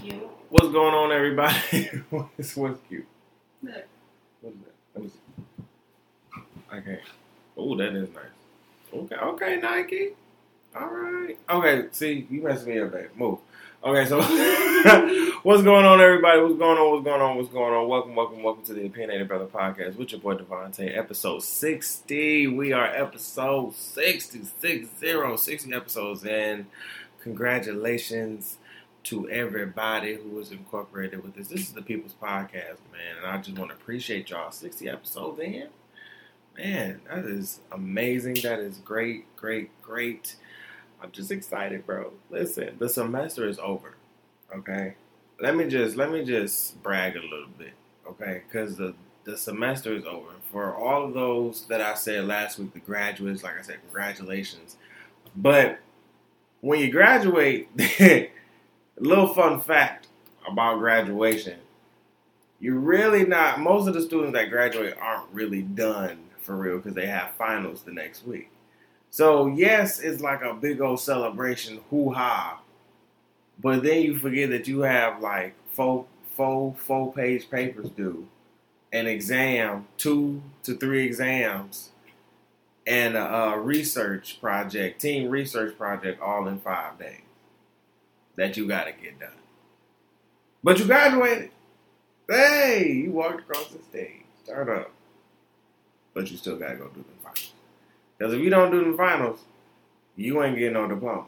cute. What's going on, everybody? what's, what's cute? Look. What is that? Let me see. Okay. Oh, that is nice. Okay, okay, Nike. All right. Okay, see, you messed me up, babe. Move. Okay, so what's going on, everybody? What's going on? What's going on? What's going on? Welcome, welcome, welcome to the Opinionated Brother Podcast with your boy DeVonta', episode 60. We are episode 60, 60, 60 episodes in. Congratulations to everybody who was incorporated with this. This is the People's Podcast, man, and I just want to appreciate y'all. 60 episodes in. Man, that is amazing. That is great, great, great. I'm just excited, bro. Listen, the semester is over. Okay, let me just let me just brag a little bit, okay? Because the the semester is over. For all of those that I said last week, the graduates, like I said, congratulations. But when you graduate, little fun fact about graduation: you're really not. Most of the students that graduate aren't really done for real because they have finals the next week. So yes, it's like a big old celebration, hoo ha. But then you forget that you have like four, four, four page papers due, an exam, two to three exams, and a, a research project, team research project, all in five days. That you got to get done. But you graduated. Hey, you walked across the stage. Turn up. But you still got to go do the finals. Because if you don't do the finals, you ain't getting no diploma.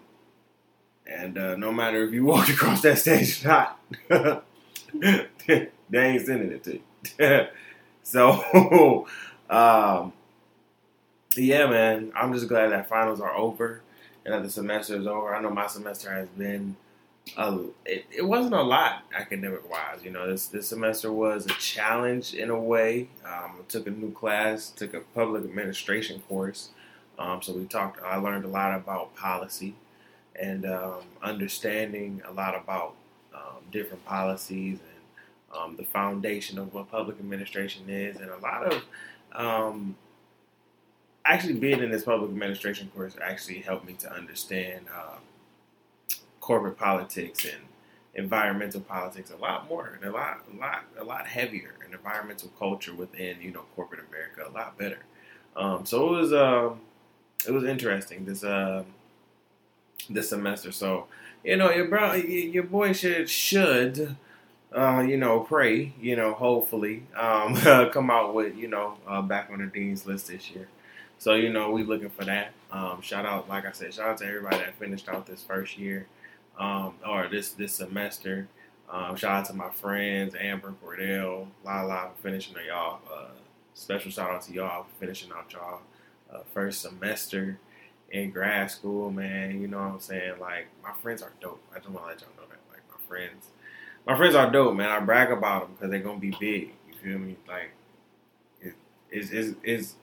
And uh, no matter if you walked across that stage or not, they ain't sending it to you. so, um, yeah, man, I'm just glad that finals are over and that the semester is over. I know my semester has been, it, it wasn't a lot academic wise. You know, this this semester was a challenge in a way. Um, I took a new class, took a public administration course. Um, so we talked. I learned a lot about policy and um, understanding a lot about um, different policies and um, the foundation of what public administration is, and a lot of um, actually being in this public administration course actually helped me to understand uh, corporate politics and environmental politics a lot more and a lot, a lot, a lot heavier, and environmental culture within you know corporate America a lot better. Um, so it was. Um, it was interesting this uh this semester. So you know your bro, your boy should should uh, you know pray. You know hopefully um, come out with you know uh, back on the dean's list this year. So you know we looking for that. Um, shout out, like I said, shout out to everybody that finished out this first year um, or this this semester. Um, shout out to my friends Amber, Cordell, Lala for finishing y'all. Uh, special shout out to y'all for finishing out y'all uh, first semester in grad school, man. You know what I'm saying? Like my friends are dope. I just want to let y'all know that. Like my friends, my friends are dope, man. I brag about them because they're gonna be big. You feel me? Like it, it's it's it's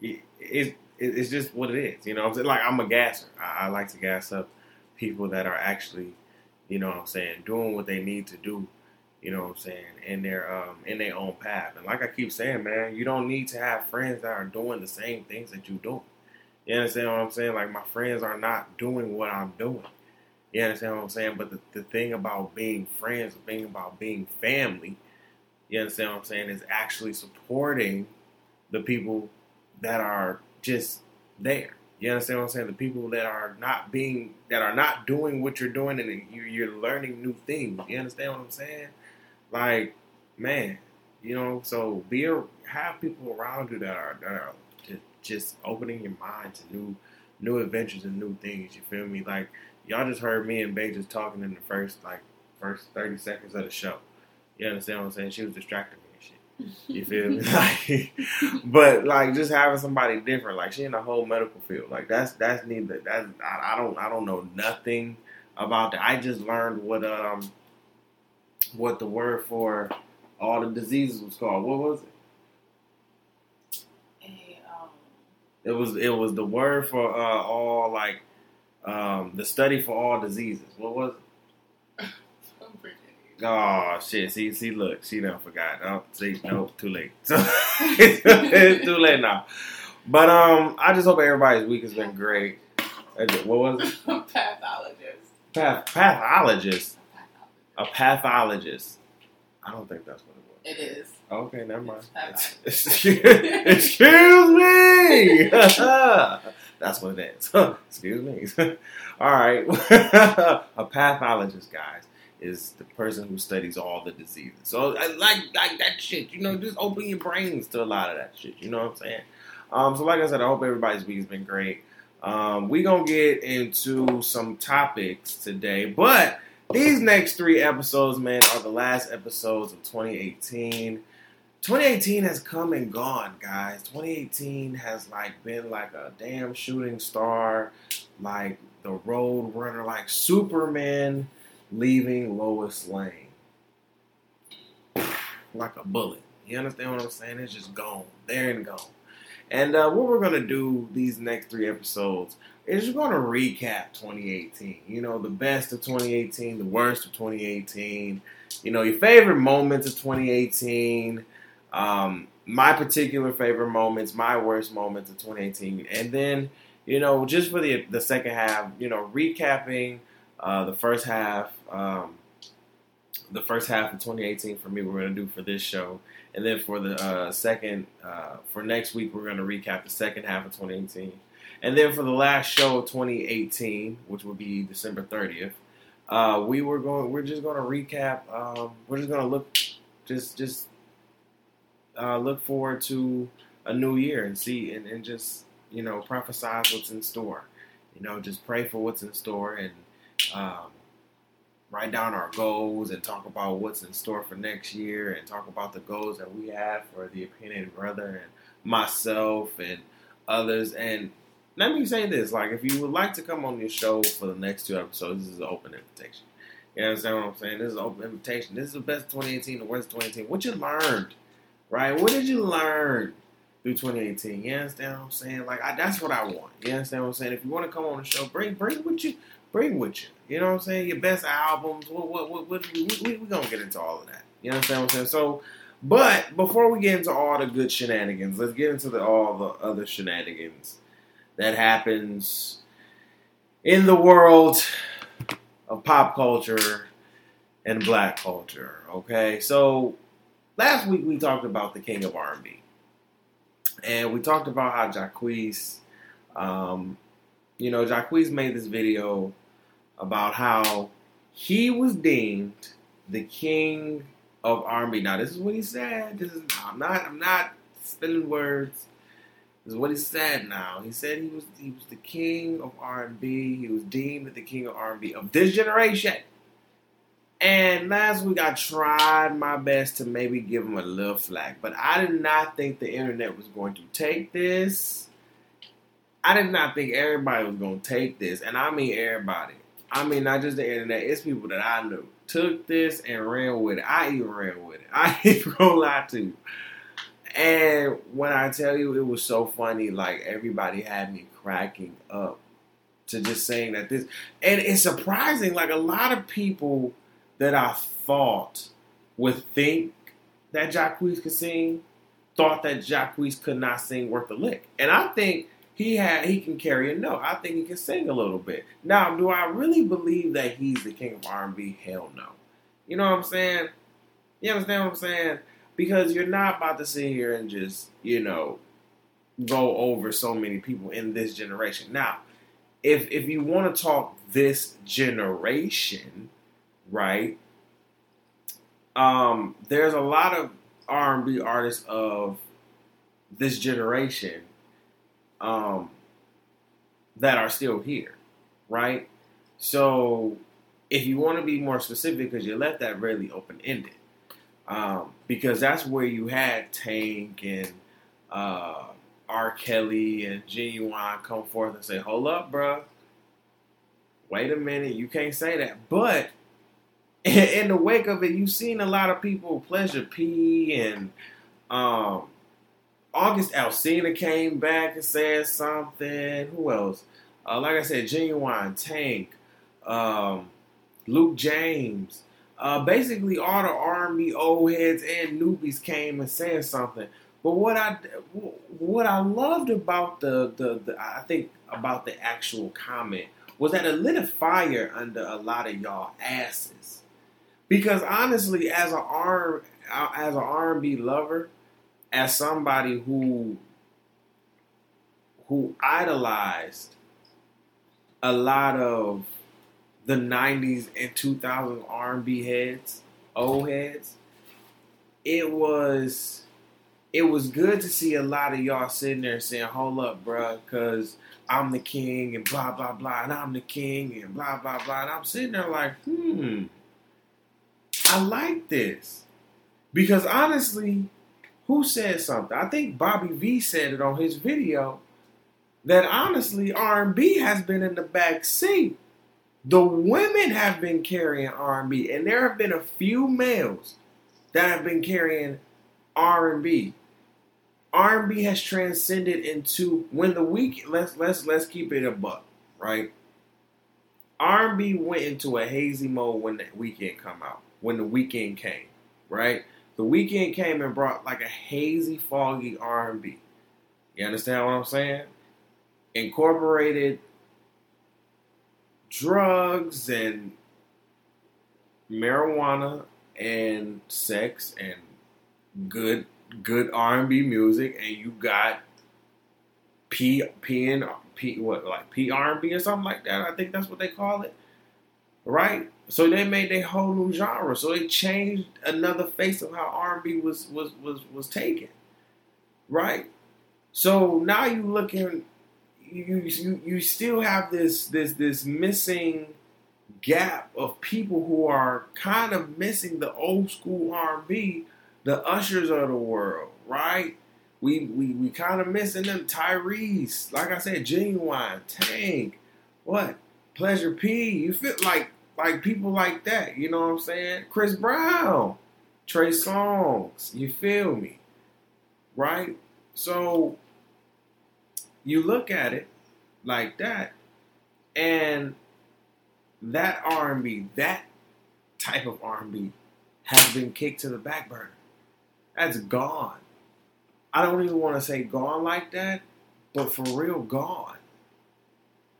it, it, it's just what it is. You know what I'm saying? Like I'm a gasser. I, I like to gas up people that are actually, you know what I'm saying, doing what they need to do you know what I'm saying, in their um, in their own path. And like I keep saying, man, you don't need to have friends that are doing the same things that you do. You understand what I'm saying? Like my friends are not doing what I'm doing. You understand what I'm saying? But the, the thing about being friends, the thing about being family, you understand what I'm saying, is actually supporting the people that are just there. You understand what I'm saying? The people that are not being, that are not doing what you're doing, and you're learning new things. You understand what I'm saying? Like, man, you know, so be a, have people around you that are that are just, just opening your mind to new new adventures and new things. You feel me? Like y'all just heard me and Bay just talking in the first like first thirty seconds of the show. You understand what I'm saying? She was shit. You feel me? like, but like just having somebody different. Like she in the whole medical field. Like that's that's neither. That's I, I don't I don't know nothing about that. I just learned what um what the word for all the diseases was called. What was it? Um, It was it was the word for uh, all like um, the study for all diseases. What was it? Oh shit! See, see, look, she done forgot. Oh, see, no, too late. So it's too late now. But um, I just hope everybody's week has been great. What was it? pathologist. Path- pathologist. A pathologist. I don't think that's what it was. It is. Okay, never mind. Excuse, excuse me. That's what it is. excuse me. All right. a pathologist, guys, is the person who studies all the diseases. So, I like like that shit. You know, just open your brains to a lot of that shit. You know what I'm saying? Um, so, like I said, I hope everybody's week has been great. Um, we gonna get into some topics today, but these next three episodes, man, are the last episodes of 2018. 2018 has come and gone, guys. 2018 has like been like a damn shooting star, like the road runner, like Superman leaving Lois Lane. Like a bullet. You understand what I'm saying? It's just gone. There and gone. And uh, what we're gonna do these next three episodes is we're gonna recap 2018. You know, the best of 2018, the worst of 2018. You know, your favorite moments of 2018. Um, my particular favorite moments, my worst moments of 2018, and then you know, just for the the second half, you know, recapping uh, the first half, um, the first half of 2018 for me, we're going to do for this show, and then for the uh, second, uh, for next week, we're going to recap the second half of 2018, and then for the last show of 2018, which will be December 30th, uh, we were going, we're just going to recap. Um, we're just going to look, just just uh, look forward to a new year and see and, and just you know prophesize what's in store. You know, just pray for what's in store and um, write down our goals and talk about what's in store for next year and talk about the goals that we have for the opinionated brother and myself and others. And let me say this: like, if you would like to come on this show for the next two episodes, this is an open invitation. You understand what I'm saying? This is an open invitation. This is the best 2018, the worst 2018. What you learned, right? What did you learn through 2018? You understand what I'm saying? Like, I, that's what I want. You understand what I'm saying? If you want to come on the show, bring bring what you bring with you. You know what I'm saying? Your best albums. What what what, what we, we, we gonna get into all of that. You understand what I'm saying? So, but before we get into all the good shenanigans, let's get into the, all the other shenanigans that happens in the world of pop culture and black culture. Okay, so last week we talked about the king of R&B, and we talked about how Jacquees, um, you know, Jacquees made this video about how he was deemed the king of R&B. Now, this is what he said. This is I'm not I'm not spilling words. This is what he said. Now he said he was he was the king of R&B. He was deemed the king of R&B of this generation. And last week I tried my best to maybe give him a little flack, but I did not think the internet was going to take this. I did not think everybody was going to take this, and I mean everybody. I mean not just the internet. It's people that I knew took this and ran with it. I even ran with it. I ain't gonna lie to you. And when I tell you it was so funny, like everybody had me cracking up to just saying that this, and it's surprising. Like a lot of people that I thought would think that Jacquees could sing, thought that Jacquees could not sing worth a lick, and I think he had he can carry a note. I think he can sing a little bit. Now, do I really believe that he's the king of R&B? Hell no. You know what I'm saying? You understand what I'm saying? Because you're not about to sit here and just, you know, go over so many people in this generation. Now, if if you want to talk this generation, right? Um, there's a lot of R&B artists of this generation um, that are still here, right? So, if you want to be more specific, because you left that really open ended, um, because that's where you had Tank and uh, R. Kelly and Ginuwine come forth and say, "Hold up, bruh. Wait a minute, you can't say that." But in the wake of it, you've seen a lot of people, Pleasure P and um, August Alcina came back and said something. Who else? Uh, like I said, Ginuwine Tank, um, Luke James. Uh, basically, all the R&B old heads and newbies came and said something. But what I what I loved about the, the, the I think about the actual comment was that it lit a fire under a lot of y'all asses Because honestly, as a R as an R and B lover, as somebody who who idolized a lot of the '90s and 2000s R&B heads, old heads, it was it was good to see a lot of y'all sitting there saying, "Hold up, bruh, because I'm the king and blah blah blah, and I'm the king and blah blah blah." And I'm sitting there like, hmm, I like this because honestly, who said something? I think Bobby V said it on his video that honestly R&B has been in the back seat. The women have been carrying R&B, and there have been a few males that have been carrying R&B. R&B has transcended into when the week. Let's let's let's keep it a buck, right? R&B went into a hazy mode when the Weeknd come out. When the Weeknd came, right? The Weeknd came and brought like a hazy, foggy R&B. You understand what I'm saying? Incorporated drugs and marijuana and sex and good good R and B music, and you got P P and P what like P R and B or something like that. I think that's what they call it, right? So they made a whole new genre. So they changed another face of how R and B was was was was taken, right? So now you looking, you you you still have this this this missing gap of people who are kind of missing the old school R and B the ushers of the world, right? We we we kind of missing them. Tyrese, like I said, Ginuwine, Tank, what? Pleasure P. You feel like like people like that. You know what I'm saying? Chris Brown, Trey Songz. You feel me? Right? So you look at it like that, and that R&B, that type of R&B, has been kicked to the back burner. That's gone. I don't even want to say gone like that, but for real, gone.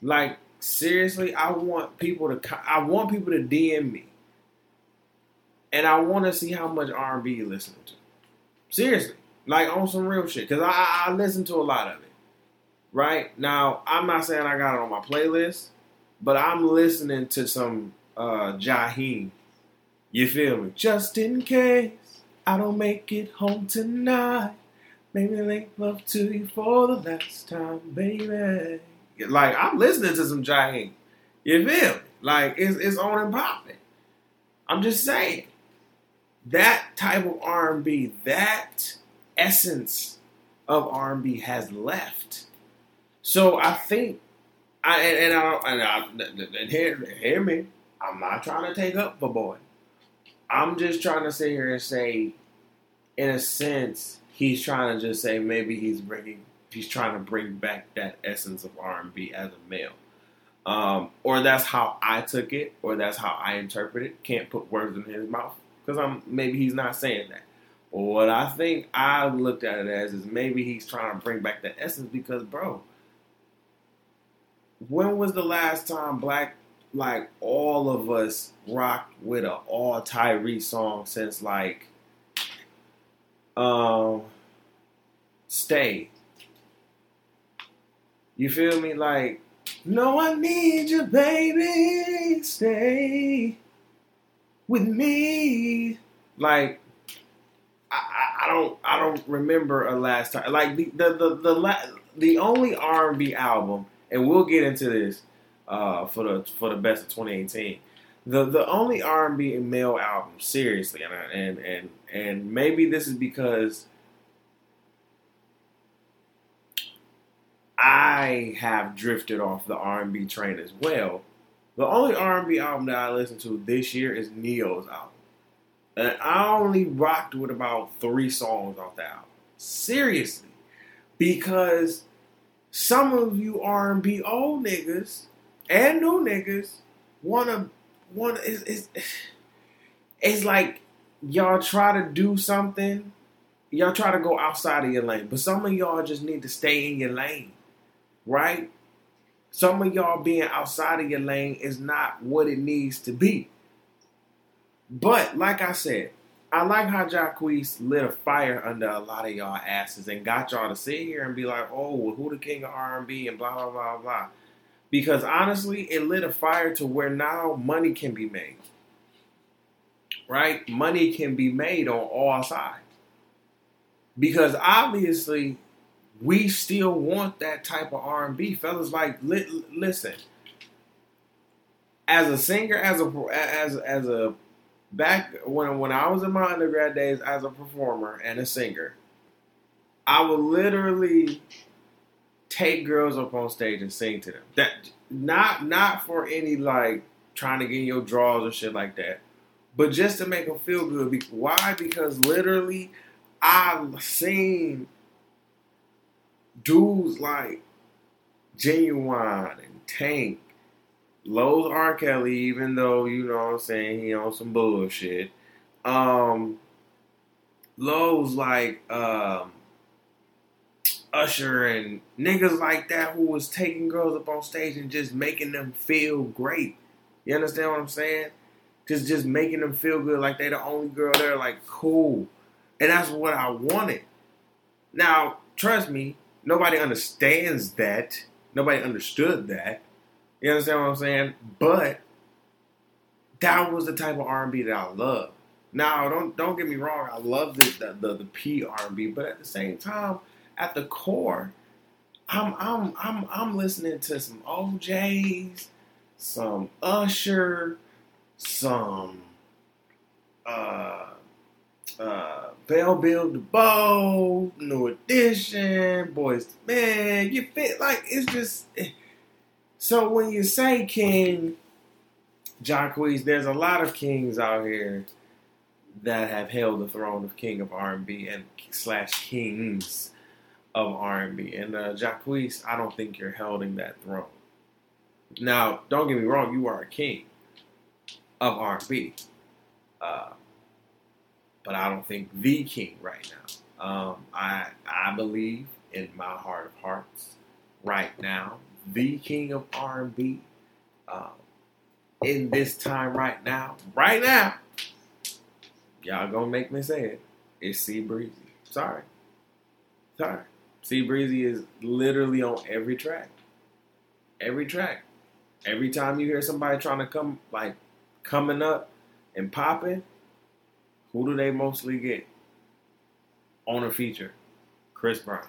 Like seriously, I want people to. I want people to DM me, and I want to see how much R and B you listening to. Seriously, like on some real shit, because I, I listen to a lot of it. Right now, I'm not saying I got it on my playlist, but I'm listening to some uh Jaheim. You feel me? Just in case. I don't make it home tonight. Maybe make love to you for the last time, baby. Like I'm listening to some Jaheim. You feel me? Like it's it's on and popping. I'm just saying that type of R&B, that essence of R&B has left. So I think, I and, and I and, I, and hear, hear me. I'm not trying to take up for boy. I'm just trying to sit here and say, in a sense, he's trying to just say maybe he's bringing, he's trying to bring back that essence of R&B as a male. Um, or that's how I took it, or that's how I interpret it. Can't put words in his mouth because I'm maybe he's not saying that. But what I think I looked at it as is maybe he's trying to bring back the essence because, bro, when was the last time black like all of us rocked with a all Tyrese song since like um stay. You feel me? Like, no, I need you, baby. Stay with me. Like, I, I don't, I don't remember a last time. Like the the the the, the, the only R and B album, and we'll get into this uh, for the for the best of 2018. The the only R and B male album, seriously, and and and and maybe this is because I have drifted off the R and B train as well. The only R and B album that I listened to this year is Ne-Yo's album, and I only rocked with about three songs off that album. Seriously, because some of you R and B old niggas and new niggas wanna wanna it's, it's, it's like y'all try to do something, y'all try to go outside of your lane, but some of y'all just need to stay in your lane, right? Some of y'all being outside of your lane is not what it needs to be. But like I said, I like how Jacquees lit a fire under a lot of y'all asses and got y'all to sit here and be like, "Oh, well, who the king of R and B?" and blah blah blah blah. Because honestly, it lit a fire to where now money can be made. Right, money can be made on all sides. Because obviously, we still want that type of R and B, fellas. Like, li- listen, as a singer, as a as as a back when when I was in my undergrad days as a performer and a singer, I would literally take girls up on stage and sing to them. That not not for any like trying to get your draws or shit like that, but just to make them feel good. Why? Because literally, I've seen dudes like Ginuwine and Tank loathe R. Kelly, even though you know what I'm saying he on some bullshit. Um, lows like um, Usher and niggas like that who was taking girls up on stage and just making them feel great. You understand what I'm saying? Just just making them feel good, like they the only girl there, like cool. And that's what I wanted. Now, trust me, nobody understands that. Nobody understood that. You understand what I'm saying? But that was the type of R&B that I love. Now, don't don't get me wrong. I love the the, the, the P R&B, but at the same time, at the core, I'm I'm I'm I'm listening to some O'Jays, some Usher, some uh uh Bell Biv DeVoe, New Edition, Boys Man. You fit like it's just. Eh, so when you say king, Jacquees, there's a lot of kings out here that have held the throne of king of R&B and slash kings of R&B. And uh, Jacquees, I don't think you're holding that throne. Now, don't get me wrong, you are a king of R&B, uh, but I don't think the king right now. Um, I I believe in my heart of hearts right now the king of R&B um, in this time right now, right now, y'all gonna make me say it. It's C Breezy. Sorry, sorry. C Breezy is literally on every track. Every track. Every time you hear somebody trying to come, like coming up and popping, who do they mostly get on a feature? Chris Brown.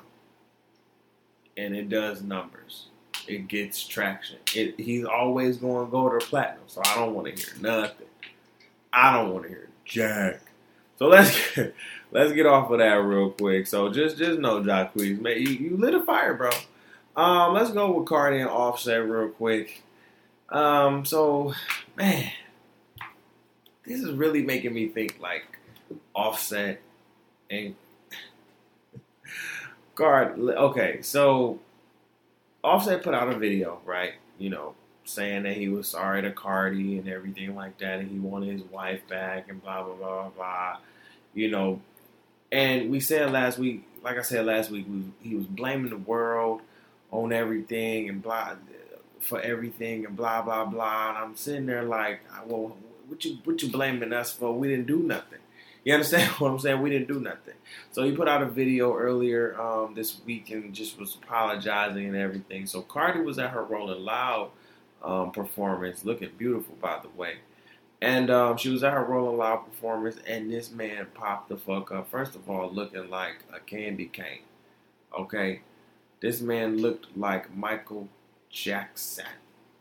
And it does numbers it gets traction. It, he's always going to go to platinum, so I don't want to hear nothing. I don't want to hear Jack. So let's get, let's get off of that real quick. So just just know, Jacquees, man, you, you lit a fire, bro. Um, let's go with Cardi and Offset real quick. Um, so man, this is really making me think like Offset and Guard. Okay, so Offset put out a video, right? You know, saying that he was sorry to Cardi and everything like that, and he wanted his wife back and blah blah blah blah. You know, and we said last week, like I said last week, we, he was blaming the world on everything and blah for everything and blah blah blah. And I'm sitting there like, well, what you what you blaming us for? We didn't do nothing. You understand what I'm saying? We didn't do nothing. So he put out a video earlier um, this week and just was apologizing and everything. So Cardi was at her Rolling Loud um, performance, looking beautiful by the way. And um, she was at her Rolling Loud performance, and this man popped the fuck up. First of all, looking like a candy cane. Okay, this man looked like Michael Jackson.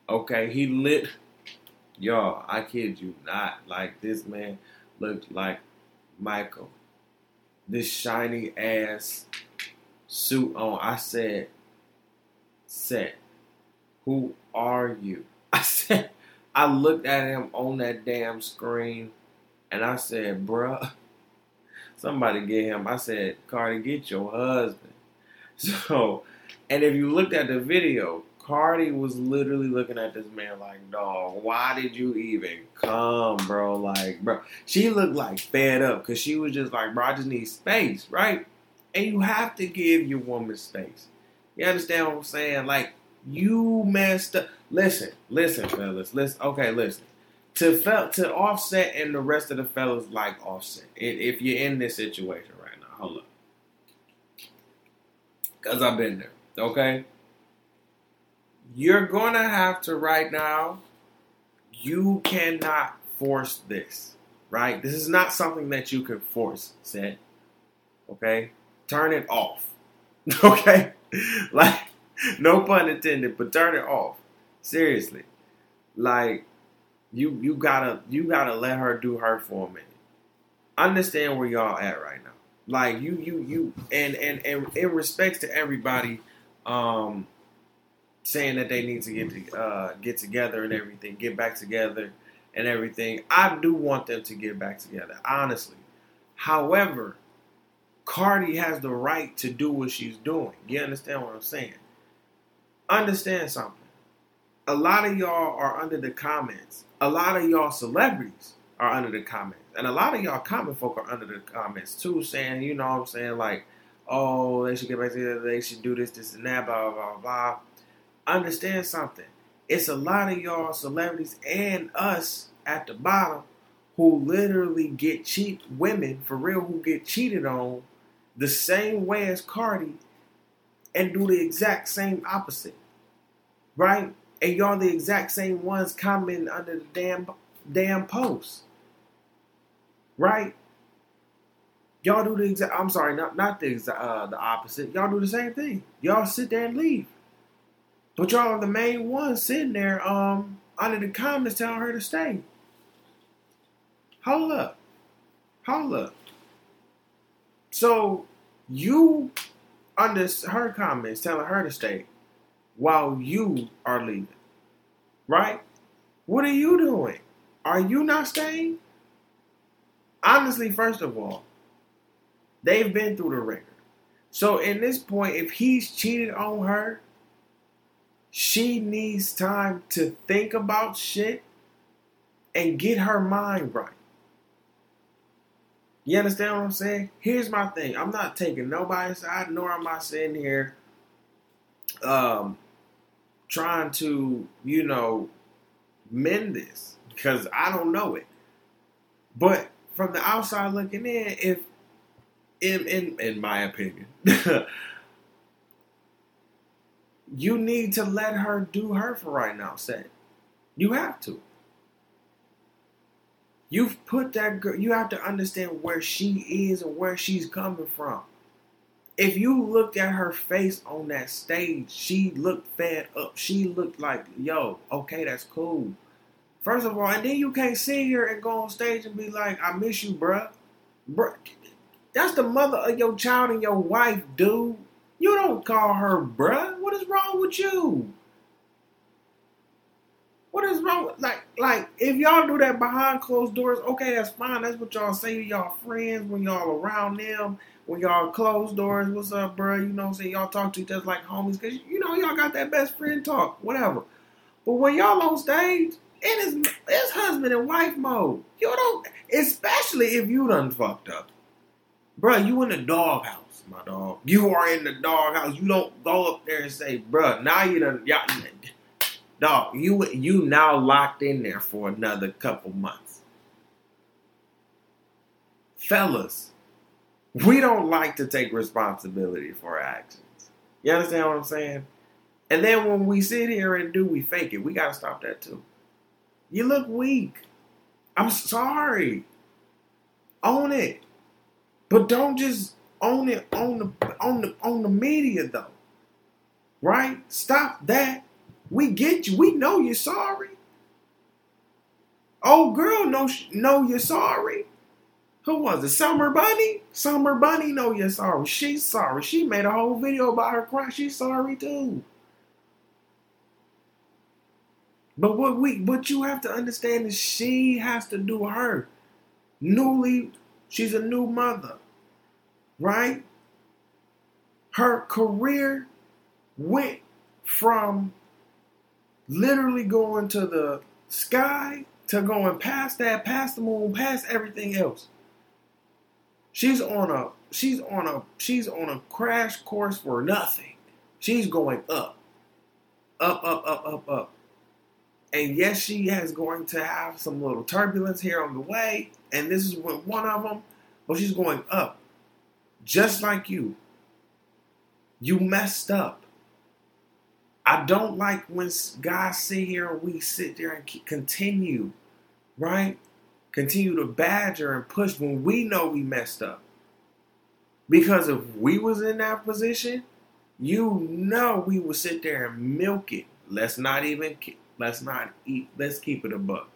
Okay, he lit. Y'all, I kid you not. Like this man looked like Michael, this shiny ass suit on. I said, "Set, who are you?" I said, I looked at him on that damn screen, and I said, "Bruh, somebody get him." I said, "Cardi, get your husband." So, and if you looked at the video, Cardi was literally looking at this man like, dog, why did you even come, bro? Like, bro, she looked like fed up because she was just like, bro, I just need space, right? And you have to give your woman space. You understand what I'm saying? Like, you messed up. Listen, listen, fellas. Listen. Okay, listen. to fel- to offset and the rest of the fellas like offset. If you're in this situation right now, hold up, because I've been there. Okay, you're gonna have to right now. You cannot force this, right? This is not something that you can force. Said, okay, turn it off. okay, like no pun intended, but turn it off. Seriously, like you you gotta you gotta let her do her for a minute. Understand where y'all at right now. Like you you you and and and in respects to everybody, um, saying that they need to get to, uh, get together and everything, get back together and everything. I do want them to get back together, honestly. However, Cardi has the right to do what she's doing. You understand what I'm saying? Understand something. A lot of y'all are under the comments. A lot of y'all celebrities are under the comments. And a lot of y'all common folk are under the comments too, saying, you know what I'm saying, like, oh, they should get back together, they should do this, this, and that, blah, blah, blah, blah. Understand something. It's a lot of y'all celebrities and us at the bottom who literally get cheat women for real who get cheated on the same way as Cardi and do the exact same opposite. Right? And y'all the exact same ones commenting under the damn damn post. Right? Y'all do the exact I'm sorry, not not the uh, the opposite. Y'all do the same thing. Y'all sit there and leave. But y'all are the main ones sitting there um under the comments telling her to stay. Hold up. Hold up. So you under her comments telling her to stay while you are leaving. Right? What are you doing? Are you not staying? Honestly, first of all, they've been through the ringer. So in this point, if he's cheated on her, she needs time to think about shit and get her mind right. You understand what I'm saying? Here's my thing. I'm not taking nobody's side, nor am I sitting here um trying to, you know, mend this because I don't know it. But from the outside looking in, if in in in my opinion, you need to let her do her for right now, say. You have to. You've put that girl, you have to understand where she is and where she's coming from. If you looked at her face on that stage, she looked fed up. She looked like, yo, okay, that's cool. First of all, and then you can't sit here and go on stage and be like, I miss you, bruh. Bruh, that's the mother of your child and your wife, dude. You don't call her bruh. What is wrong with you? What is wrong? With, like, like if y'all do that behind closed doors, okay, that's fine. That's what y'all say to y'all friends when y'all around them. When y'all closed doors, what's up, bro? You know what I'm saying? Y'all talk to each other like homies because you know y'all got that best friend talk, whatever. But when y'all on stage, it is it's husband and wife mode. You don't, especially if you done fucked up, bro. You in the doghouse, my dog. You are in the doghouse. You don't go up there and say, bro, now you done, y'all, Dog, you you now locked in there for another couple months. Fellas, we don't like to take responsibility for our actions. You understand what I'm saying? And then when we sit here and do, we fake it. We gotta stop that too. You look weak. I'm sorry. Own it. But don't just own it on the on the on the media though. Right? Stop that. We get you. We know you're sorry. Old girl know know you're sorry. Who was it? Summer Bunni? Summer Bunni know you're sorry. She's sorry. She made a whole video about her crying. She's sorry too. But what we what you have to understand is she has to do her. Newly, she's a new mother. Right? Her career went from literally going to the sky to going past that, past the moon, past everything else. She's on a she's on a she's on a crash course for nothing. She's going up. Up, up, up, up, up. And yes, she has going to have some little turbulence here on the way, and this is one of them, but she's going up. Just like you. You messed up. I don't like when guys sit here and we sit there and continue, right? Continue to badger and push when we know we messed up. Because if we was in that position, you know we would sit there and milk it. Let's not even let's not eat. Let's keep it a buck.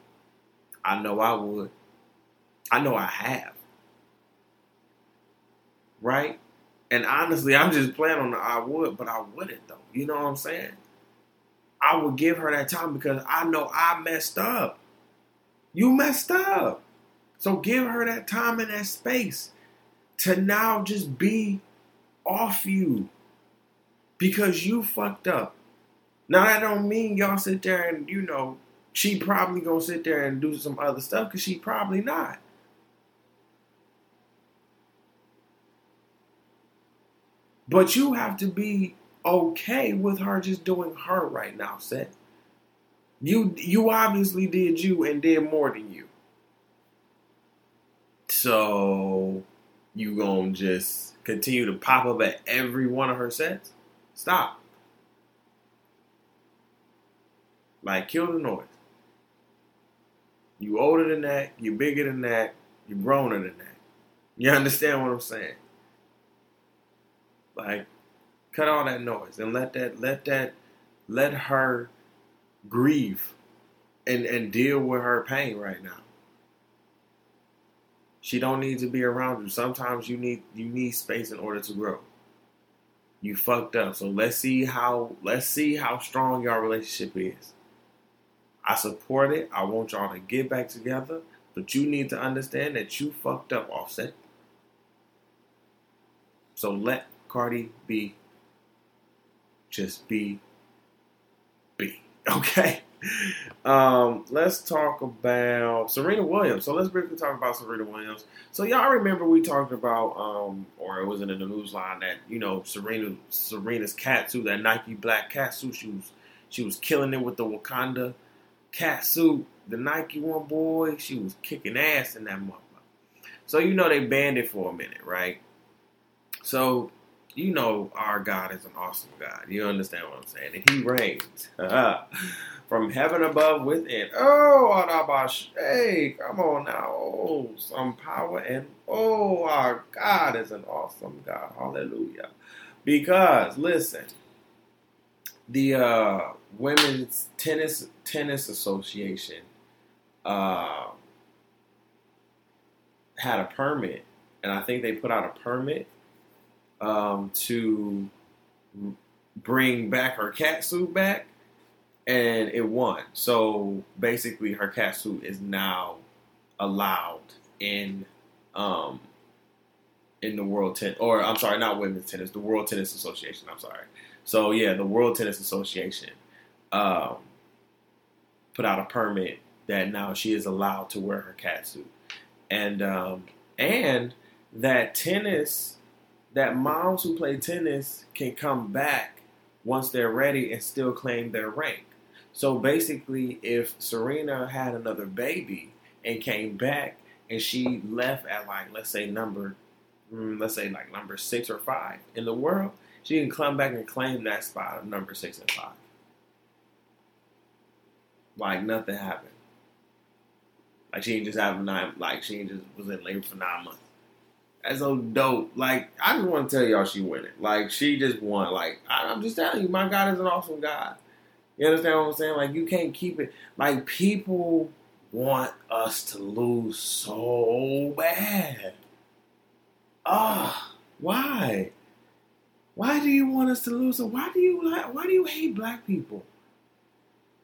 I know I would. I know I have. Right? And honestly, I'm just playing on the I would, but I wouldn't though. You know what I'm saying? I would give her that time because I know I messed up. You messed up. So give her that time and that space to now just be off you because you fucked up. Now that don't mean y'all sit there and you know she probably gonna sit there and do some other stuff because she probably not. But you have to be okay with her just doing her right now, Seth. You you obviously did you and did more than you. So you gonna just continue to pop up at every one of her sets? Stop. Like kill the noise. You older than that, you bigger than that, you growner than that. You understand what I'm saying? Like cut all that noise and let that let that let her grieve and and deal with her pain right now. She don't need to be around you. Sometimes you need you need space in order to grow. You fucked up. So let's see how let's see how strong your relationship is. I support it. I want y'all to get back together, but you need to understand that you fucked up, Offset. So let Cardi B. just be B. Okay. Um, let's talk about Serena Williams. So let's briefly talk about Serena Williams. So y'all remember we talked about, um, or it wasn't in the news line that you know Serena Serena's cat suit, that Nike black cat suit. She was she was killing it with the Wakanda cat suit. The Nike one boy, she was kicking ass in that motherfucker. So you know they banned it for a minute, right? So you know our God is an awesome God. You understand what I'm saying? And He reigns from heaven above within. Oh, Adabash, hey, come on now. Oh, some power and oh, our God is an awesome God. Hallelujah. Because listen, the uh, Women's Tennis Tennis Association uh, had a permit, and I think they put out a permit um, to bring back her cat suit back, and it won. So basically, her cat suit is now allowed in um, in the World Tennis, or I'm sorry, not Women's Tennis, the World Tennis Association. I'm sorry. So yeah, the World Tennis Association um, put out a permit that now she is allowed to wear her cat suit, and um, and that tennis that moms who play tennis can come back once they're ready and still claim their rank. So basically, if Serena had another baby and came back and she left at like let's say number mm, let's say like number six or five in the world, she can come back and claim that spot of number six and five. Like nothing happened. Like she just have nine like she just was in labor for nine months. That's so dope. Like I just want to tell y'all she it. Like she just won. Like I'm just telling you, my God is an awesome God. You understand what I'm saying? Like you can't keep it. Like people want us to lose so bad. Ah, why? Why do you want us to lose? Why do you like? Why do you hate black people?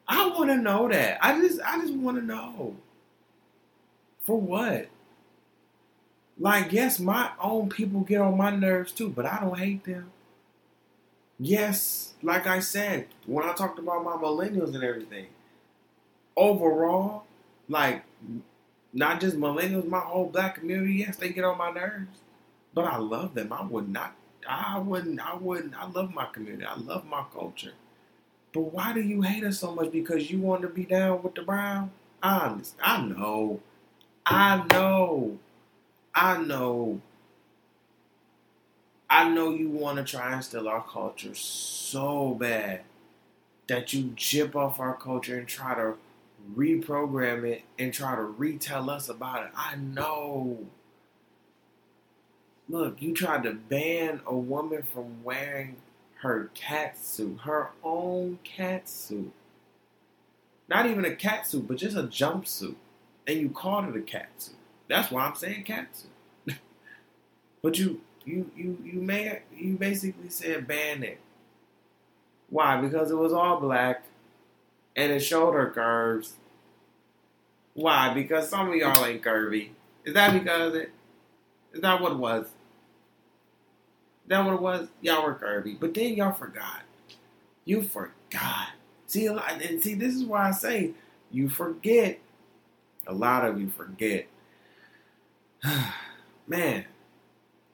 I want to know that. I just, I just want to know. For what? Like, yes, my own people get on my nerves too, but I don't hate them. Yes, like I said, when I talked about my millennials and everything, overall, like, not just millennials, my whole black community, yes, they get on my nerves. But I love them. I would not, I wouldn't, I wouldn't, I love my community. I love my culture. But why do you hate us so much? Because you want to be down with the Brown? I. I know. I know. I know. I know you want to try and steal our culture so bad that you chip off our culture and try to reprogram it and try to retell us about it. I know. Look, you tried to ban a woman from wearing her cat suit, her own cat suit. Not even a cat suit, but just a jumpsuit. And you called it a cat suit. That's why I'm saying suit. but you you you you may you basically said ban it. Why? Because it was all black and it showed her curves. Why? Because some of y'all ain't curvy. Is that because it? Is that what it was? Is that what it was? Y'all were curvy, but then y'all forgot. You forgot. See, and see, this is why I say you forget. A lot of you forget. Man,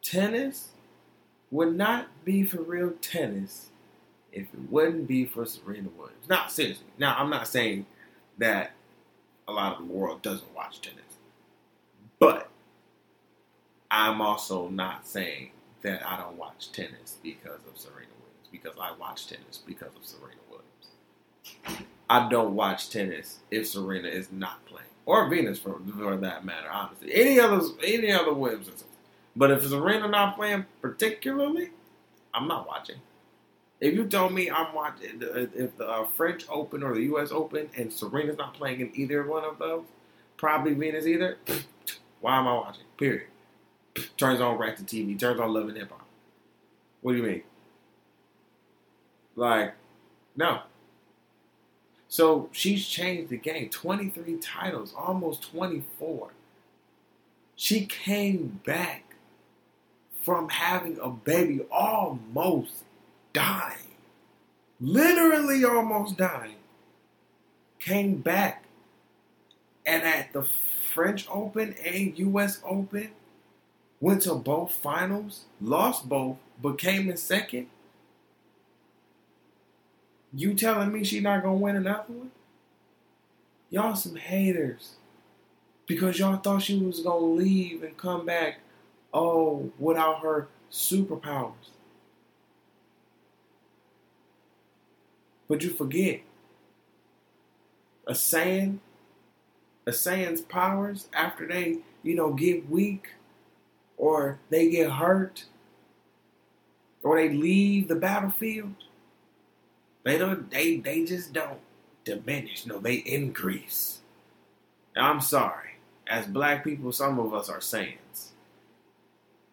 tennis would not be for real tennis if it wouldn't be for Serena Williams. Now, seriously. Now, I'm not saying that a lot of the world doesn't watch tennis, but I'm also not saying that I don't watch tennis because of Serena Williams, because I watch tennis because of Serena Williams. I don't watch tennis if Serena is not playing, or Venus for, for that matter. Honestly, any other any other Williams, but if Serena not playing particularly, I'm not watching. If you told me I'm watching if the uh, French Open or the U.S. Open and Serena's not playing in either one of those, probably Venus either. Why am I watching? Period. Turns on right to TV. Turns on Love and Hip Hop. What do you mean? Like, no. So she's changed the game. 23 titles, almost 24. She came back from having a baby almost dying, literally almost dying, came back and at the French Open and US Open, went to both finals, lost both, but came in second. You telling me she not gonna win another one? Y'all some haters. Because y'all thought she was gonna leave and come back, oh, without her superpowers. But you forget a Saiyan, a Saiyan's powers after they, you know, get weak or they get hurt or they leave the battlefield. They don't they they just don't diminish. No, they increase. Now, I'm sorry. As black people, some of us are Saiyans.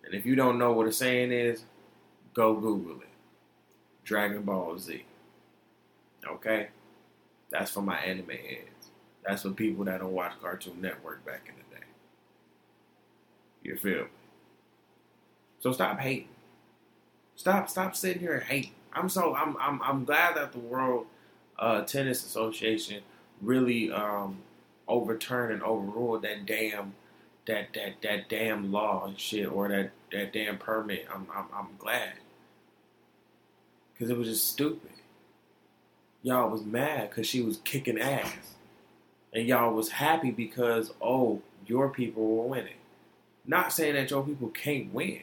And if you don't know what a Saiyan is, go Google it. Dragon Ball Z. Okay? That's for my anime heads. That's for people that don't watch Cartoon Network back in the day. You feel me? So stop hating. Stop stop sitting here and hating. I'm so I'm I'm I'm glad that the World uh, Tennis Association really um, overturned and overruled that damn that that that damn law and shit or that that damn permit. I'm I'm, I'm glad because it was just stupid y'all was mad because she was kicking ass. And y'all was happy because, oh, your people were winning. Not saying that your people can't win,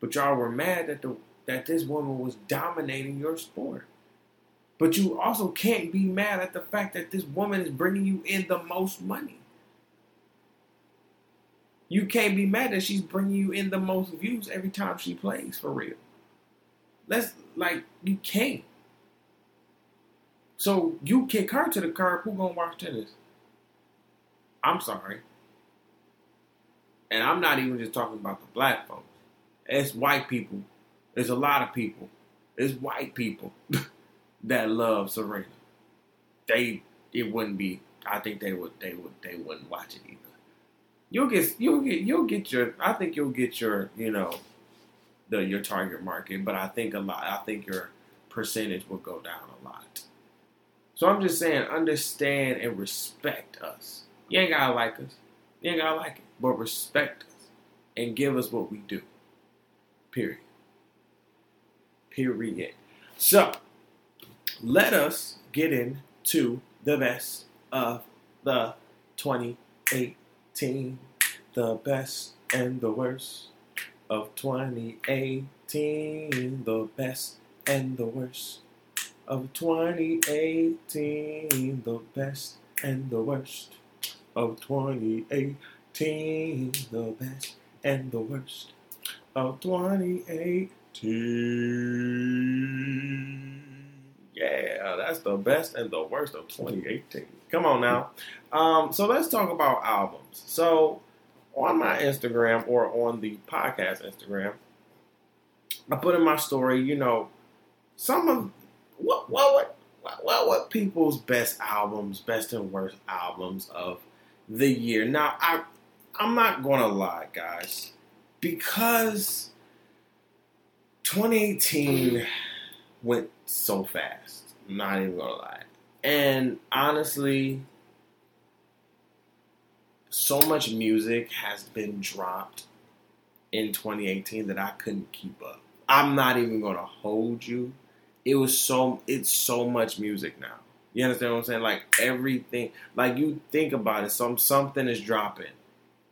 but y'all were mad that the that this woman was dominating your sport. But you also can't be mad at the fact that this woman is bringing you in the most money. You can't be mad that she's bringing you in the most views every time she plays for real. Let's like you can't. So you kick her to the curb, who gonna watch tennis? I'm sorry. And I'm not even just talking about the black folks. It's white people. There's a lot of people. It's white people that love Serena. They it wouldn't be I think they would they would they wouldn't watch it either. You'll get you'll get you'll get your I think you'll get your, you know, the your target market, but I think a lot I think your percentage will go down a lot. So I'm just saying, understand and respect us. You ain't gotta like us. You ain't gotta like it. But respect us and give us what we do. Period. Period. So, let us get into the best of the 2018, the best and the worst of 2018, the best and the worst of 2018, the best and the worst of 2018, the best and the worst of 2018. Yeah, that's the best and the worst of 2018. Come on now. Um, so let's talk about albums. So on my Instagram or on the podcast Instagram, I put in my story, you know, some of what what what what, what people's best albums, best and worst albums of the year. Now I I'm not gonna lie, guys, because 2018 went so fast. Not even gonna lie. And honestly, so much music has been dropped in 2018 that I couldn't keep up. I'm not even gonna hold you. It was so it's so much music now. You understand what I'm saying? Like everything, like you think about it, some something is dropping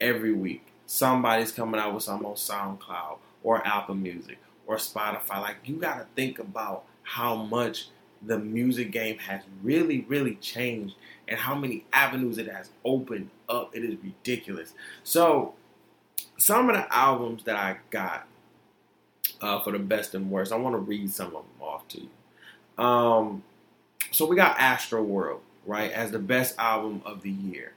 every week. Somebody's coming out with something on SoundCloud or Apple Music or Spotify. Like you got to think about how much the music game has really, really changed and how many avenues it has opened up. It is ridiculous. So, some of the albums that I got uh, for the best and worst, I want to read some of them off to you. Um, so, we got Astro World, right, as the best album of the year.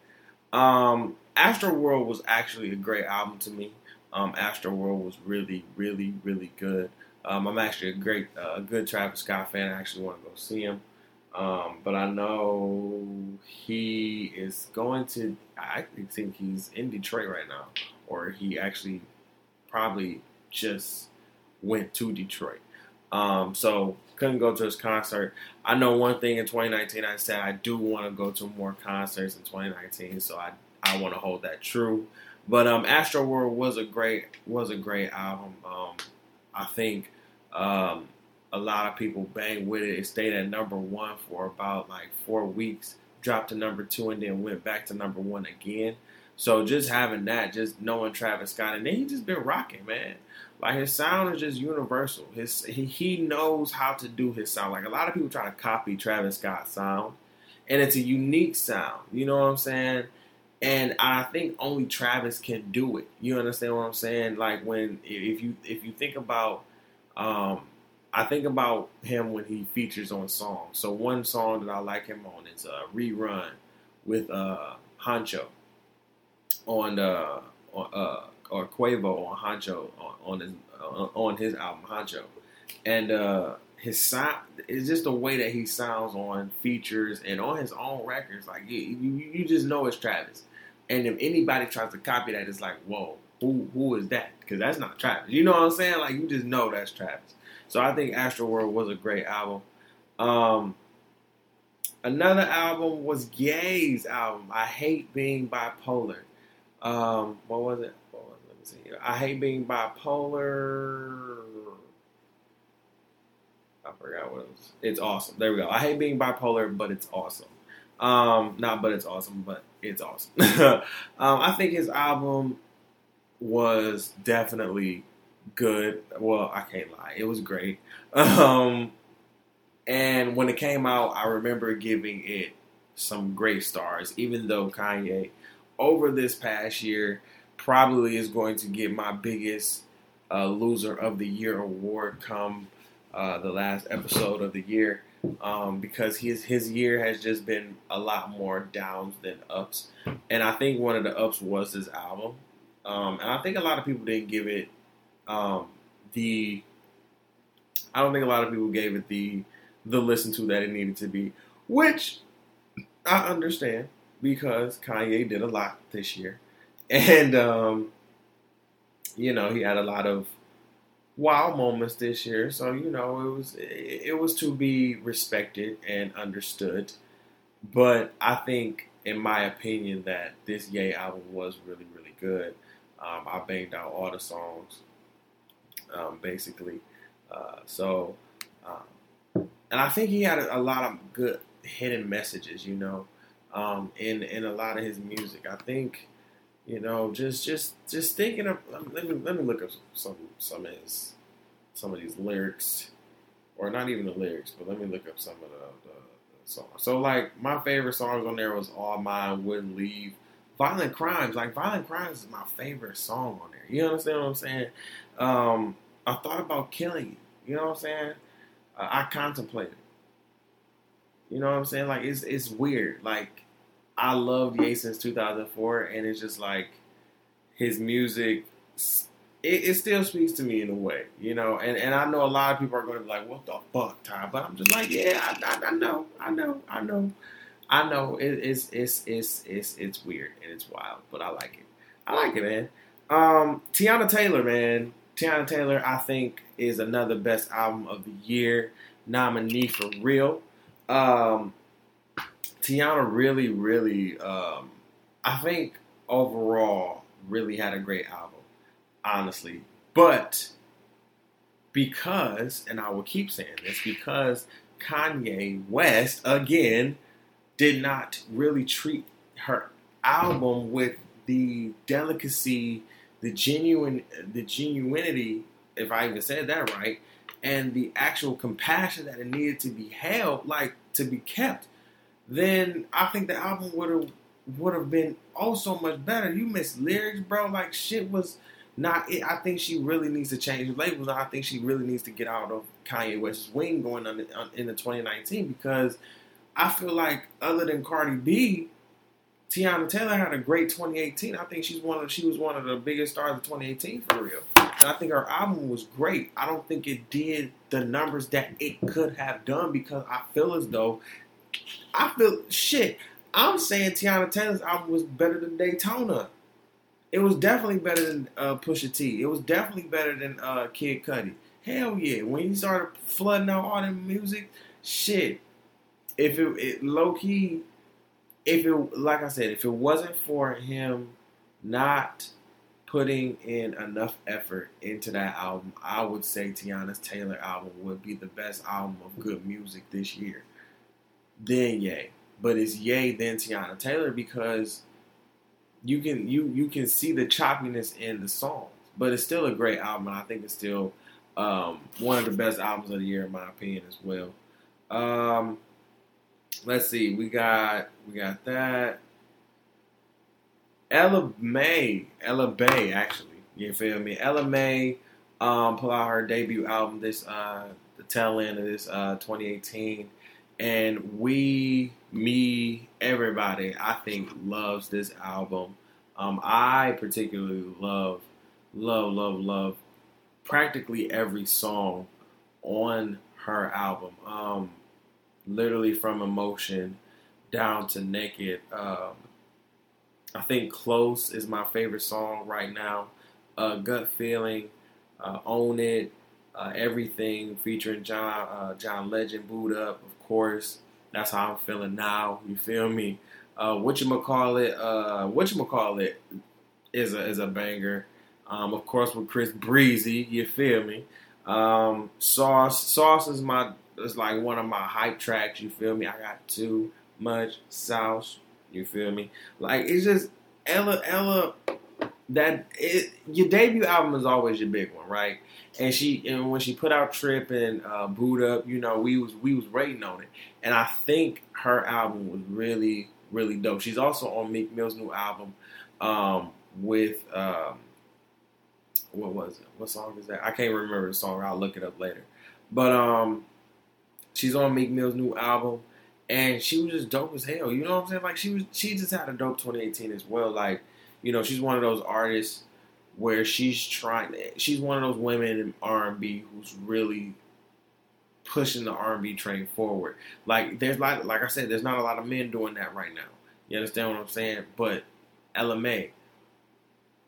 Um, Astroworld was actually a great album to me. Um, Astroworld was really, really, really good. Um, I'm actually a great, uh, a good Travis Scott fan. I actually want to go see him. Um, but I know he is going to. I think he's in Detroit right now, or he actually probably just went to Detroit. Um, so couldn't go to his concert. I know one thing in 2019. I said I do want to go to more concerts in 2019, so I I want to hold that true. But um, Astro World was a great was a great album. Um, I think um, a lot of people banged with it. It stayed at number one for about like four weeks, dropped to number two, and then went back to number one again. So just having that, just knowing Travis Scott, and then he just been rocking, man. Like his sound is just universal. His he, he knows how to do his sound. Like a lot of people try to copy Travis Scott's sound, and it's a unique sound. You know what I'm saying? And I think only Travis can do it. You understand what I'm saying? Like when if you if you think about um, I think about him when he features on songs. So one song that I like him on is a uh, "Rerun" with uh, Huncho on the uh, uh, or Quavo on Huncho on, on his uh, on his album Huncho, and uh, his sound is just the way that he sounds on features and on his own records. Like you, you, you just know it's Travis. And if anybody tries to copy that, it's like, whoa, who who is that? Because that's not Travis. You know what I'm saying? Like you just know that's Travis. So I think Astroworld was a great album. Um, another album was Gay's album. I hate being bipolar. Um, what was it? What was it? Let me see. I hate being bipolar. Forgot what it was. It's awesome. There we go. I hate being bipolar, but it's awesome. Um, not but it's awesome, but it's awesome. um, I think his album was definitely good. Well, I can't lie, it was great. Um, and when it came out, I remember giving it some great stars, even though Kanye, over this past year, probably is going to get my biggest uh, loser of the year award come uh, the last episode of the year. Um, because his his year has just been a lot more downs than ups, and I think one of the ups was his album. Um, and I think a lot of people didn't give it um, the. I don't think a lot of people gave it the the listen to that it needed to be, which I understand because Kanye did a lot this year, and um, you know he had a lot of wow moments this year. So you know it was it, was to be respected and understood, but I think, in my opinion, that this Ye album was really really good. Um, I banged out all the songs, um, basically. Uh, so, um, and I think he had a, a lot of good hidden messages, you know, um, in in a lot of his music. I think, you know, just just just thinking of let me let me look up some some of some of these lyrics, or not even the lyrics, but let me look up some of the, the, the songs. So like my favorite songs on there was All Mine, Wouldn't Leave. Violent Crimes, like Violent Crimes is my favorite song on there. You understand what I'm saying? Um, I thought about killing you. You know what I'm saying? Uh, I contemplated. You know what I'm saying? Like it's it's weird. Like I loved Ye since 2004, and it's just like his music. It, it, still speaks to me in a way, you know. And and I know a lot of people are going to be like, "What the fuck, Ty?" But I'm just like, "Yeah, I, I, I know, I know, I know, I know." It, it's it's it's it's it's weird and it's wild, but I like it. I like it, man. Um, Teyana Taylor, man. Teyana Taylor, I think, is another best album of the year nominee for real. Um, Teyana really, really, um, I think overall, really had a great album, honestly. But because, and I will keep saying this, because Kanye West, again, did not really treat her album with the delicacy, the genuine, the genuinity, if I even said that right, and the actual compassion that it needed to be held, like to be kept, then I think the album would have would have been oh so much better. You missed lyrics, bro. Like shit was not it. I think she really needs to change labels. I think she really needs to get out of Kanye West's wing going on in the 2019 because I feel like other than Cardi B, Teyana Taylor had a great 2018. I think she's one of she was one of the biggest stars of 2018 for real. And I think her album was great. I don't think it did the numbers that it could have done because I feel as though I feel shit. I'm saying Teyana Taylor's album was better than Daytona. It was definitely better than uh, Pusha T. It was definitely better than uh, Kid Cudi. Hell yeah! When he started flooding out all the music, shit. If it, it low key, if it like I said, if it wasn't for him not putting in enough effort into that album, I would say Teyana's Taylor album would be the best album of good music this year. Then Ye, but it's Ye then Teyana Taylor because you can you you can see the choppiness in the songs, but it's still a great album. I think it's still um, one of the best albums of the year in my opinion as well. Um, let's see, we got we got that. Ella May, Ella Mai, actually, you feel me? Ella May um, pull out her debut album this uh, the tail end of this uh, 2018, and we, me, everybody, I think loves this album. Um, I particularly love, love, love, love practically every song on her album. Um, literally from emotion down to naked. Um, I think Close is my favorite song right now. Uh, Gut Feeling, uh, Own It, uh, Everything featuring John uh, John Legend, Boo'd Up, course. That's how I'm feeling now. You feel me? Uh, what you call it? Uh, what you call it is a is a banger. Um, of course, with Chris Breezy. You feel me? Um, Sauce Sauce is my is like one of my hype tracks. You feel me? I got too much sauce. You feel me? Like it's just Ella Ella that it, your debut album is always your big one, right? And she and when she put out Trip and uh, Boo'd Up, you know, we was we was waiting on it, and I think her album was really really dope. She's also on Meek Mill's new album um, with um, what was it? What song is that? I can't remember the song. I'll look it up later. But um, she's on Meek Mill's new album and she was just dope as hell. You know what I'm saying? Like she was, she just had a dope 2018 as well. Like, you know, she's one of those artists where she's trying. She's one of those women in R&B who's really pushing the R&B train forward. Like, there's like, like I said, there's not a lot of men doing that right now. You understand what I'm saying? But Ella Mai,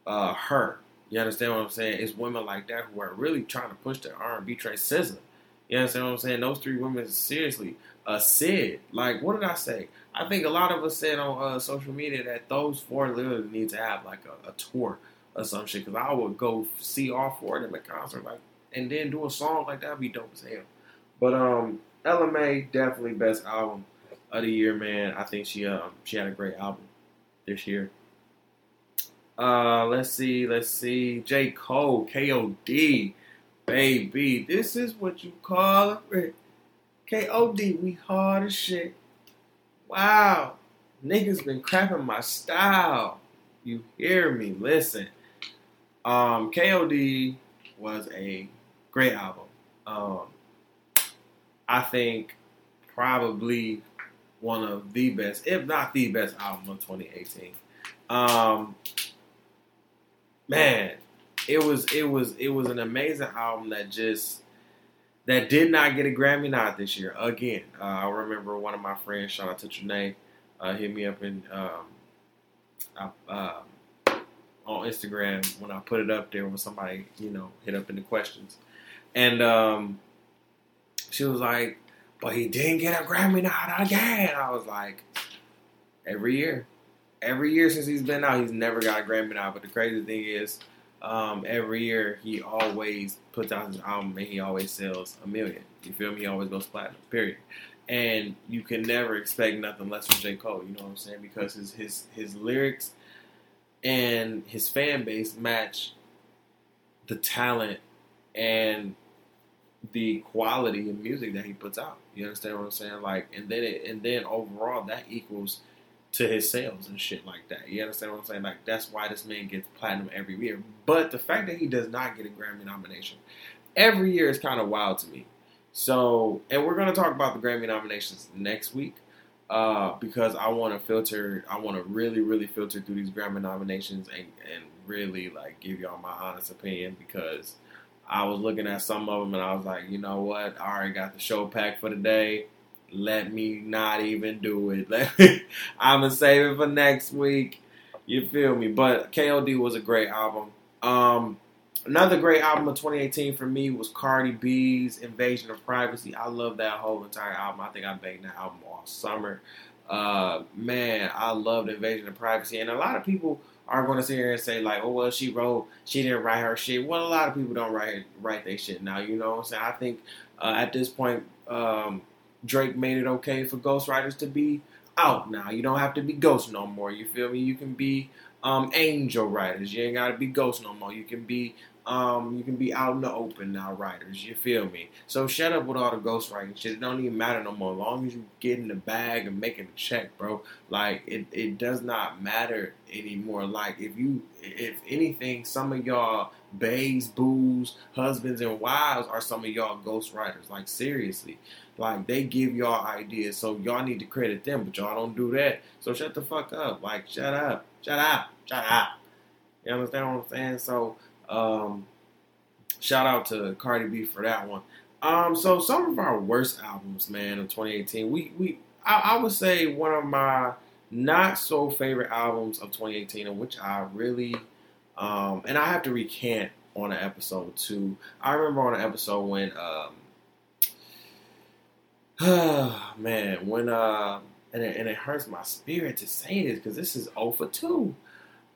uh, her, you understand what I'm saying? It's women like that who are really trying to push the R&B train. SZA, you understand what I'm saying? Those three women seriously uh, said, like, what did I say? I think a lot of us said on uh, social media that those four literally need to have like a, a tour or some shit. Because I would go see all four of them at concert, like, and then do a song like that. Would be dope as hell. But um, Mai definitely best album of the year, man. I think she um she had a great album this year. Uh, let's see, let's see. J. Cole, K.O.D. Baby, this is what you call it. K.O.D. We hard as shit. Wow. Niggas been crapping my style. You hear me? Listen. Um, K.O.D. was a great album. Um, I think probably one of the best, if not the best album of 2018. Um, man, it was it was it was an amazing album that just that did not get a Grammy nod this year. Again, uh, I remember one of my friends, shout out to Trinae, uh, hit me up in um, uh, on Instagram when I put it up there when somebody you know hit up in the questions, and um, she was like, "But he didn't get a Grammy nod again." I was like, "Every year." every year since he's been out, he's never got a Grammy nod. But the crazy thing is, um, every year he always puts out his album and he always sells a million. You feel me? He always goes platinum. Period. And you can never expect nothing less from J. Cole. You know what I'm saying? Because his his his lyrics and his fan base match the talent and the quality of music that he puts out. You understand what I'm saying? Like, and then it, and then overall that equals to his sales and shit like that. You understand what I'm saying? Like that's why this man gets platinum every year. But the fact that he does not get a Grammy nomination every year is kind of wild to me. So, and we're gonna talk about the Grammy nominations next week. Uh, because I want to filter, I want to really, really filter through these Grammy nominations and, and really like give y'all my honest opinion because I was looking at some of them and I was like, you know what, I already got the show packed for the day let me not even do it. I'm gonna save it for next week. You feel me? But KOD was a great album. Um, another great album of 2018 for me was Cardi B's Invasion of Privacy. I love that whole entire album. I think I banged that album all summer. Uh, man, I loved Invasion of Privacy, and a lot of people are going to sit here and say like, "Oh well, she wrote, she didn't write her shit." Well, a lot of people don't write write their shit now. You know what I'm saying? I think uh, at this point, um, Drake made it okay for ghostwriters to be out now. You don't have to be ghost no more. You feel me? You can be um, angel writers. You ain't gotta be ghost no more. You can be um, you can be out in the open now, writers. You feel me? So shut up with all the ghostwriting shit. It don't even matter no more. As long as you get in the bag and making a check, bro. Like it, it does not matter anymore. Like if you, if anything, some of y'all bays, boos, husbands, and wives are some of y'all ghostwriters. Like seriously, like they give y'all ideas, so y'all need to credit them, but y'all don't do that. So shut the fuck up. Like shut up, shut up, shut up. You understand what I'm saying? So um, shout out to Cardi B for that one. Um, so some of our worst albums, man, of 2018. We we I, I would say one of my not so favorite albums of 2018, in which I really um, and I have to recant on an episode too. I remember on an episode when um, man, when uh, and it, and it hurts my spirit to say this because this is 0 for 2.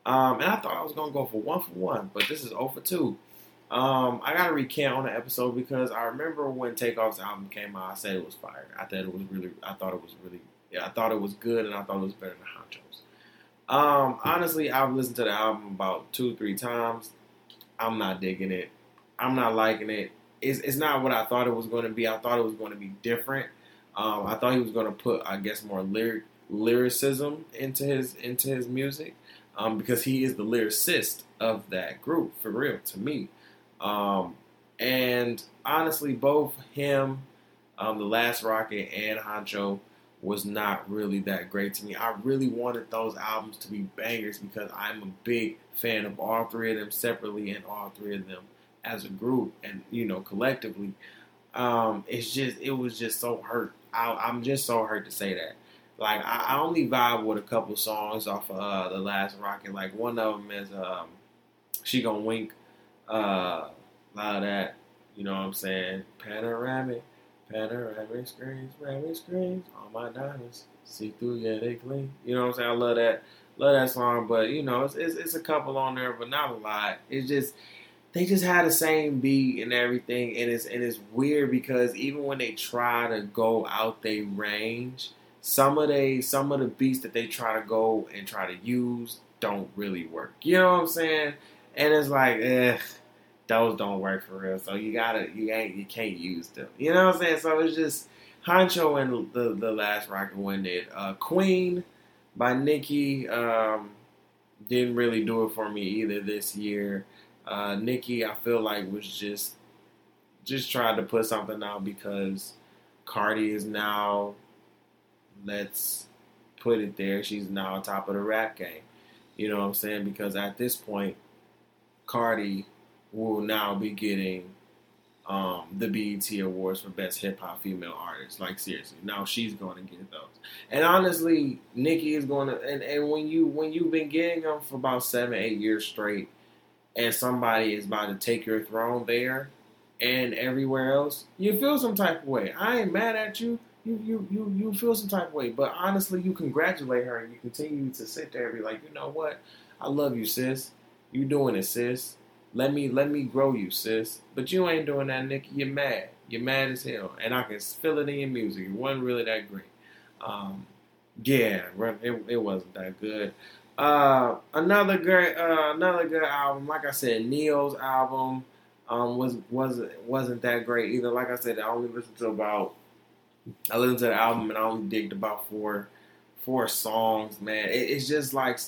Um, and I thought I was gonna go for one for one, but this is 0 for 2. Um, I gotta recant on the episode because I remember when Takeoff's album came out, I said it was fire. I thought it was really, I thought it was really, yeah, I thought it was good, and I thought it was better than Huncho's. Um, honestly, I've listened to the album about two, three times. I'm not digging it. I'm not liking it. It's, it's not what I thought it was going to be. I thought it was going to be different. Um, I thought he was going to put, I guess, more lyric lyricism into his into his music um, because he is the lyricist of that group for real to me. Um, and honestly, both him, um, the Last Rocket, and Huncho was not really that great to me. I really wanted those albums to be bangers because I'm a big fan of all three of them separately and all three of them as a group and you know collectively. Um, it's just it was just so hurt. I, am just so hurt to say that. Like I, I, only vibe with a couple songs off of uh, the last Rocket. Like one of them is um, "She Gonna Wink." Uh, a lot of that. You know what I'm saying? Panoramic, panoramic screens, panoramic screens. All my diamonds see through, yeah they clean. You know what I'm saying? I love that, love that song. But you know, it's, it's, it's a couple on there, but not a lot. It's just they just had the same beat and everything, and it's and it's weird because even when they try to go out they range, some of they some of the beats that they try to go and try to use don't really work. You know what I'm saying? And it's like, eh, those don't work for real. So you gotta you ain't you can't use them. You know what I'm saying? So it's just Huncho and the the last rocket one did. Uh, Queen by Nicki um, didn't really do it for me either this year. Uh, Nicki, I feel like was just just tried to put something out because Cardi is now let's put it there. She's now on top of the rap game. You know what I'm saying? Because at this point, Cardi will now be getting um, the BET Awards for Best Hip Hop Female Artist. Like seriously, now she's going to get those. And honestly, Nicki is going to. And, and when you when you've been getting them for about seven eight years straight, and somebody is about to take your throne there and everywhere else, you feel some type of way. I ain't mad at you. You you you you feel some type of way, but honestly, you congratulate her and you continue to sit there and be like, you know what? I love you, sis. You doing it, sis. Let me let me grow you, sis. But you ain't doing that, Nicki. You're mad. You're mad as hell, and I can feel it in your music. It wasn't really that great. Um, yeah, it, it wasn't that good. Uh, another great, uh, another good album. Like I said, Ne-Yo's album um, was wasn't wasn't that great either. Like I said, I only listened to about I listened to the album and I only digged about four four songs. Man, it, it's just like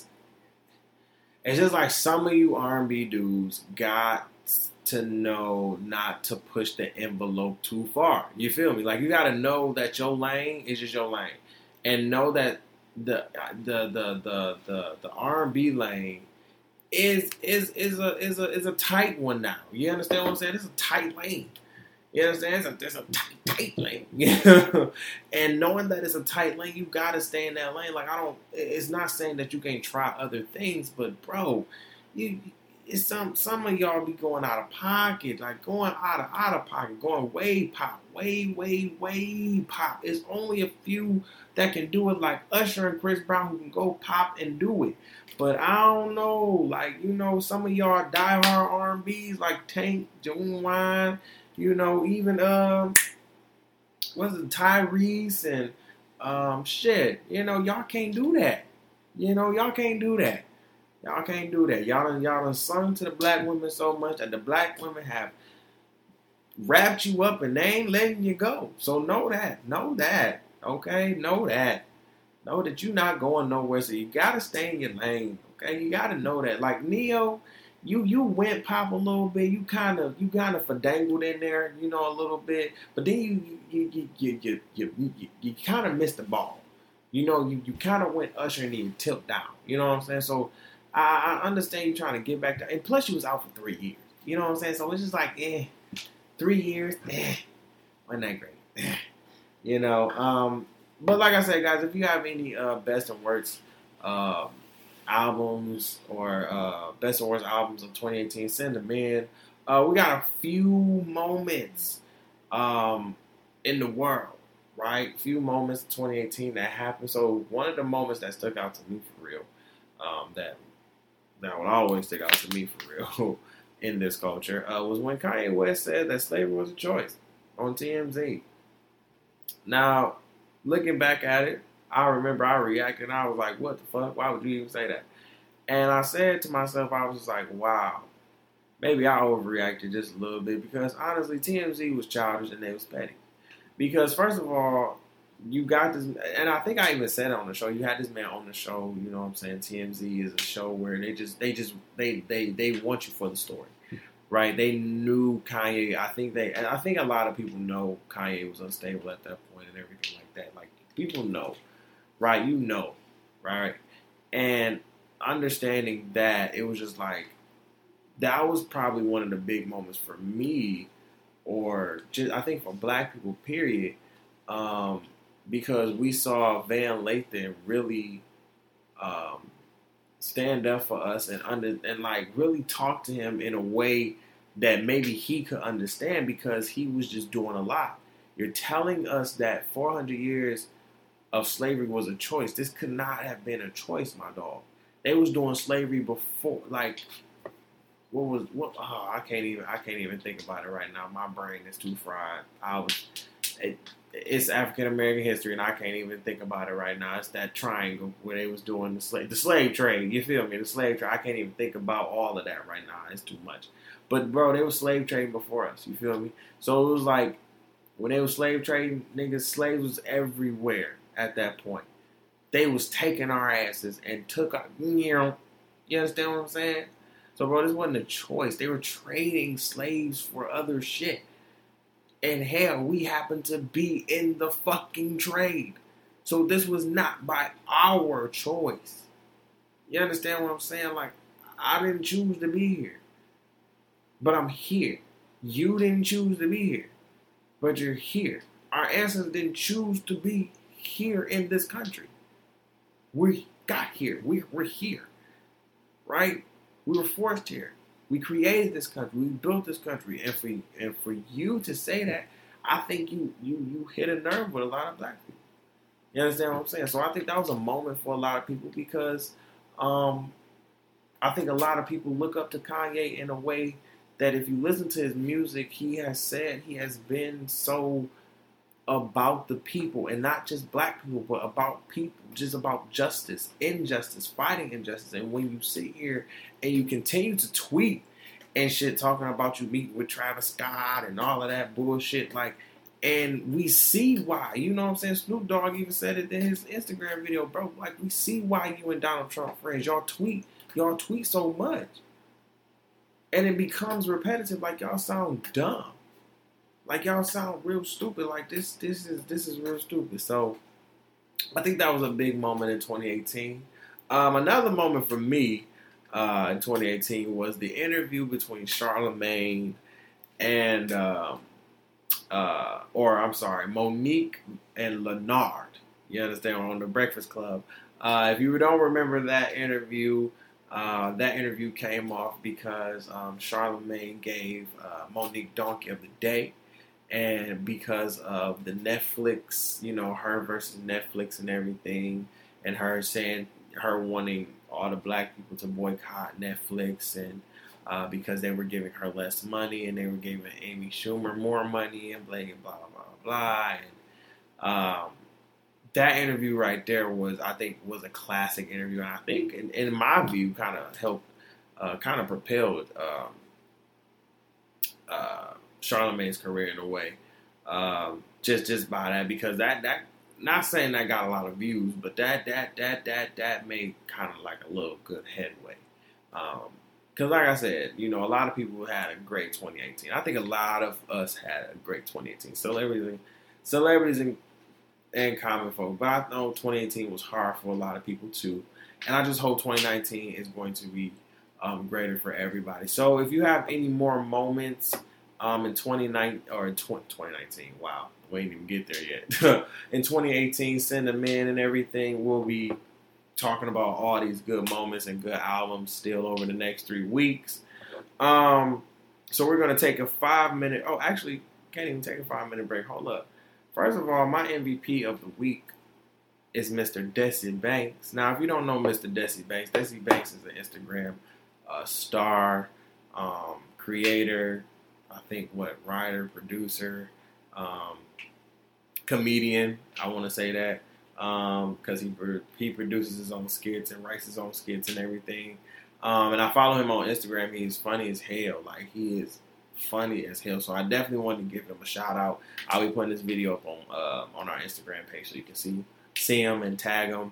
it's just like some of you R&B dudes got to know not to push the envelope too far. You feel me? Like you got to know that your lane is just your lane, and know that the the the the the, the R&B lane is is is a is a is a tight one now. You understand what I'm saying? It's a tight lane. You understand? It's a, it's a tight, tight lane. and knowing that it's a tight lane, you gotta stay in that lane. Like I don't. It's not saying that you can't try other things, but bro, you. It's some some of y'all be going out of pocket, like going out of out of pocket, going way pop, way way way pop. It's only a few that can do it, like Usher and Chris Brown, who can go pop and do it. But I don't know, like you know, some of y'all diehard R&B's like Tank, Ginuwine, you know, even um, was it Tyrese and um, shit. You know, y'all can't do that. You know, y'all can't do that. Y'all can't do that. Y'all done, y'all done sung to the black women so much that the black women have wrapped you up and they ain't letting you go. So know that. Know that. Okay? Know that. Know that you're not going nowhere. So you gotta stay in your lane. Okay? You gotta know that. Like Ne-Yo, you you went pop a little bit. You kind of you kind of dangled in there, you know, a little bit. But then you you you you you you, you, you kind of missed the ball. You know, you, you kind of went Usher and you tipped down. You know what I'm saying? So I, I understand you trying to get back to, and plus you was out for three years. You know what I'm saying? So it's just like, eh, three years, eh, wasn't that great? Eh. You know, um, but like I said, guys, if you have any uh, best and worst. Um, albums or uh, best and worst albums of 2018, send them in. Uh, we got a few moments um, in the world, right? Few moments 2018 that happened. So one of the moments that stuck out to me for real, um, that that would always stick out to me for real in this culture, uh, was when Kanye West said that slavery was a choice on TMZ. Now, looking back at it, I remember I reacted. I was like, "What the fuck? Why would you even say that?" And I said to myself, I was just like, "Wow, maybe I overreacted just a little bit." Because honestly, TMZ was childish and they was petty. Because first of all, you got this, and I think I even said on the show. You had this man on the show. You know what I'm saying? TMZ is a show where they just, they just, they, they, they want you for the story, right? They knew Kanye. I think they, and I think a lot of people know Kanye was unstable at that point and everything like that. Like people know right? You know, right? And understanding that, it was just like that was probably one of the big moments for me, or just I think for Black people, period, um, because we saw Van Lathan really um, stand up for us and under and like really talk to him in a way that maybe he could understand because he was just doing a lot. You're telling us that 400 years of slavery was a choice. This could not have been a choice, my dog. They was doing slavery before, like what was what? Oh, I can't even I can't even think about it right now. My brain is too fried. I was. It, it's African American history, and I can't even think about it right now. It's that triangle where they was doing the slave the slave trade. You feel me? The slave trade. I can't even think about all of that right now. It's too much. But bro, they was slave trading before us. You feel me? So it was like when they was slave trading, niggas, slaves was everywhere at that point. They was taking our asses and took our, you know, you understand what I'm saying? So bro, this wasn't a choice. They were trading slaves for other shit. And hell, we happened to be in the fucking trade. So this was not by our choice. You understand what I'm saying? Like, I didn't choose to be here. But I'm here. You didn't choose to be here. But you're here. Our ancestors didn't choose to be here in this country. We got here. We, we're here. Right? We were forced here. We created this country. We built this country, and for and for you to say that, I think you you you hit a nerve with a lot of black people. You understand what I'm saying? So I think that was a moment for a lot of people because um, I think a lot of people look up to Kanye in a way that if you listen to his music, he has said he has been so about the people and not just black people, but about people, just about justice, injustice, fighting injustice. And when you sit here and you continue to tweet and shit talking about you meeting with Travis Scott and all of that bullshit, like, and we see why, you know what I'm saying? Snoop Dogg even said it in his Instagram video, bro. Like, we see why you and Donald Trump friends. Y'all tweet, y'all tweet so much. And it becomes repetitive, like y'all sound dumb. Like y'all sound real stupid. Like this, this is this is real stupid. So I think that was a big moment in 2018. Um, another moment for me uh, in 2018 was the interview between Charlamagne and, um, uh, or I'm sorry, Mo'Nique and Leonard. You understand on the Breakfast Club. Uh, if you don't remember that interview, uh, that interview came off because um, Charlamagne gave uh, Mo'Nique Donkey of the Day and because of the Netflix, you know, her versus Netflix and everything, and her saying her wanting all the black people to boycott Netflix and uh, because they were giving her less money and they were giving Amy Schumer more money and blah blah blah blah. And um, that interview right there was, I think, was a classic interview, and I think, in, in my view, kind of helped, uh, kind of propelled. Um, uh, Charlamagne's career in a way. Um, just just by that because that that not saying that got a lot of views, but that that that that that made kind of like a little good headway. Because, um, like I said, you know, a lot of people had a great 2018. I think a lot of us had a great 2018. Celebrities, celebrities, and, and common folk. But I know 2018 was hard for a lot of people too. And I just hope 2019 is going to be um, greater for everybody. So, if you have any more moments um, in 2019 or in 2019. Wow, we ain't even get there yet. in 2018, send them in and everything. We'll be talking about all these good moments and good albums still over the next three weeks. Um, so we're gonna take a five minute. Oh, actually, can't even take a five minute break. Hold up. First of all, my MVP of the week is Mr. Desi Banks. Now, if you don't know Mr. Desi Banks, Desi Banks is an Instagram uh, star, um, creator, I think what writer, producer, um, comedian. I want to say that because um, he he produces his own skits and writes his own skits and everything. Um, and I follow him on Instagram. He's funny as hell. Like he is funny as hell. So I definitely want to give him a shout out. I'll be putting this video up on uh, on our Instagram page so you can see see him and tag him,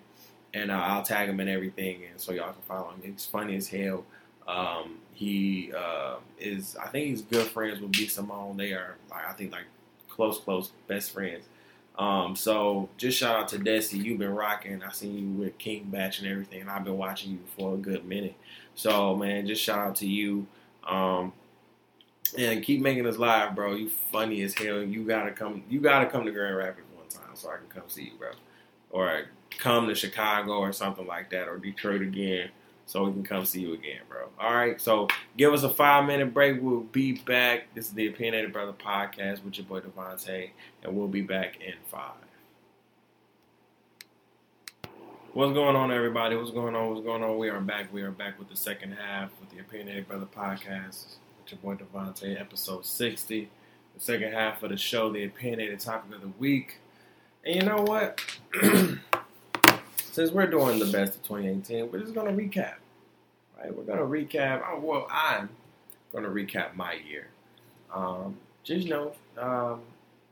and uh, I'll tag him and everything, and so y'all can follow him. He's funny as hell. Um, he uh, is, I think he's good friends with B Simone. They are, like, I think, like close, close best friends. Um, so just shout out to Desi. You've been rocking. I seen you with King Bach and everything, and I've been watching you for a good minute. So man, just shout out to you. Um, and keep making us live, bro. You funny as hell. You gotta come. You gotta come to Grand Rapids one time so I can come see you, bro. Or come to Chicago or something like that, or Detroit again so we can come see you again, bro. All right, so give us a five minute break. We'll be back. This is the Opinionated Brother podcast with your boy DeVonta', and we'll be back in five. What's going on, everybody? What's going on? What's going on? We are back. We are back with the second half with the Opinionated Brother podcast with your boy DeVonta', episode 60. The second half of the show, the opinionated topic of the week. And you know what? Since we're doing the best of 2018, we're just going to recap. Right? We're going to recap. Oh, well, I'm going to recap my year. Um, just you know, um,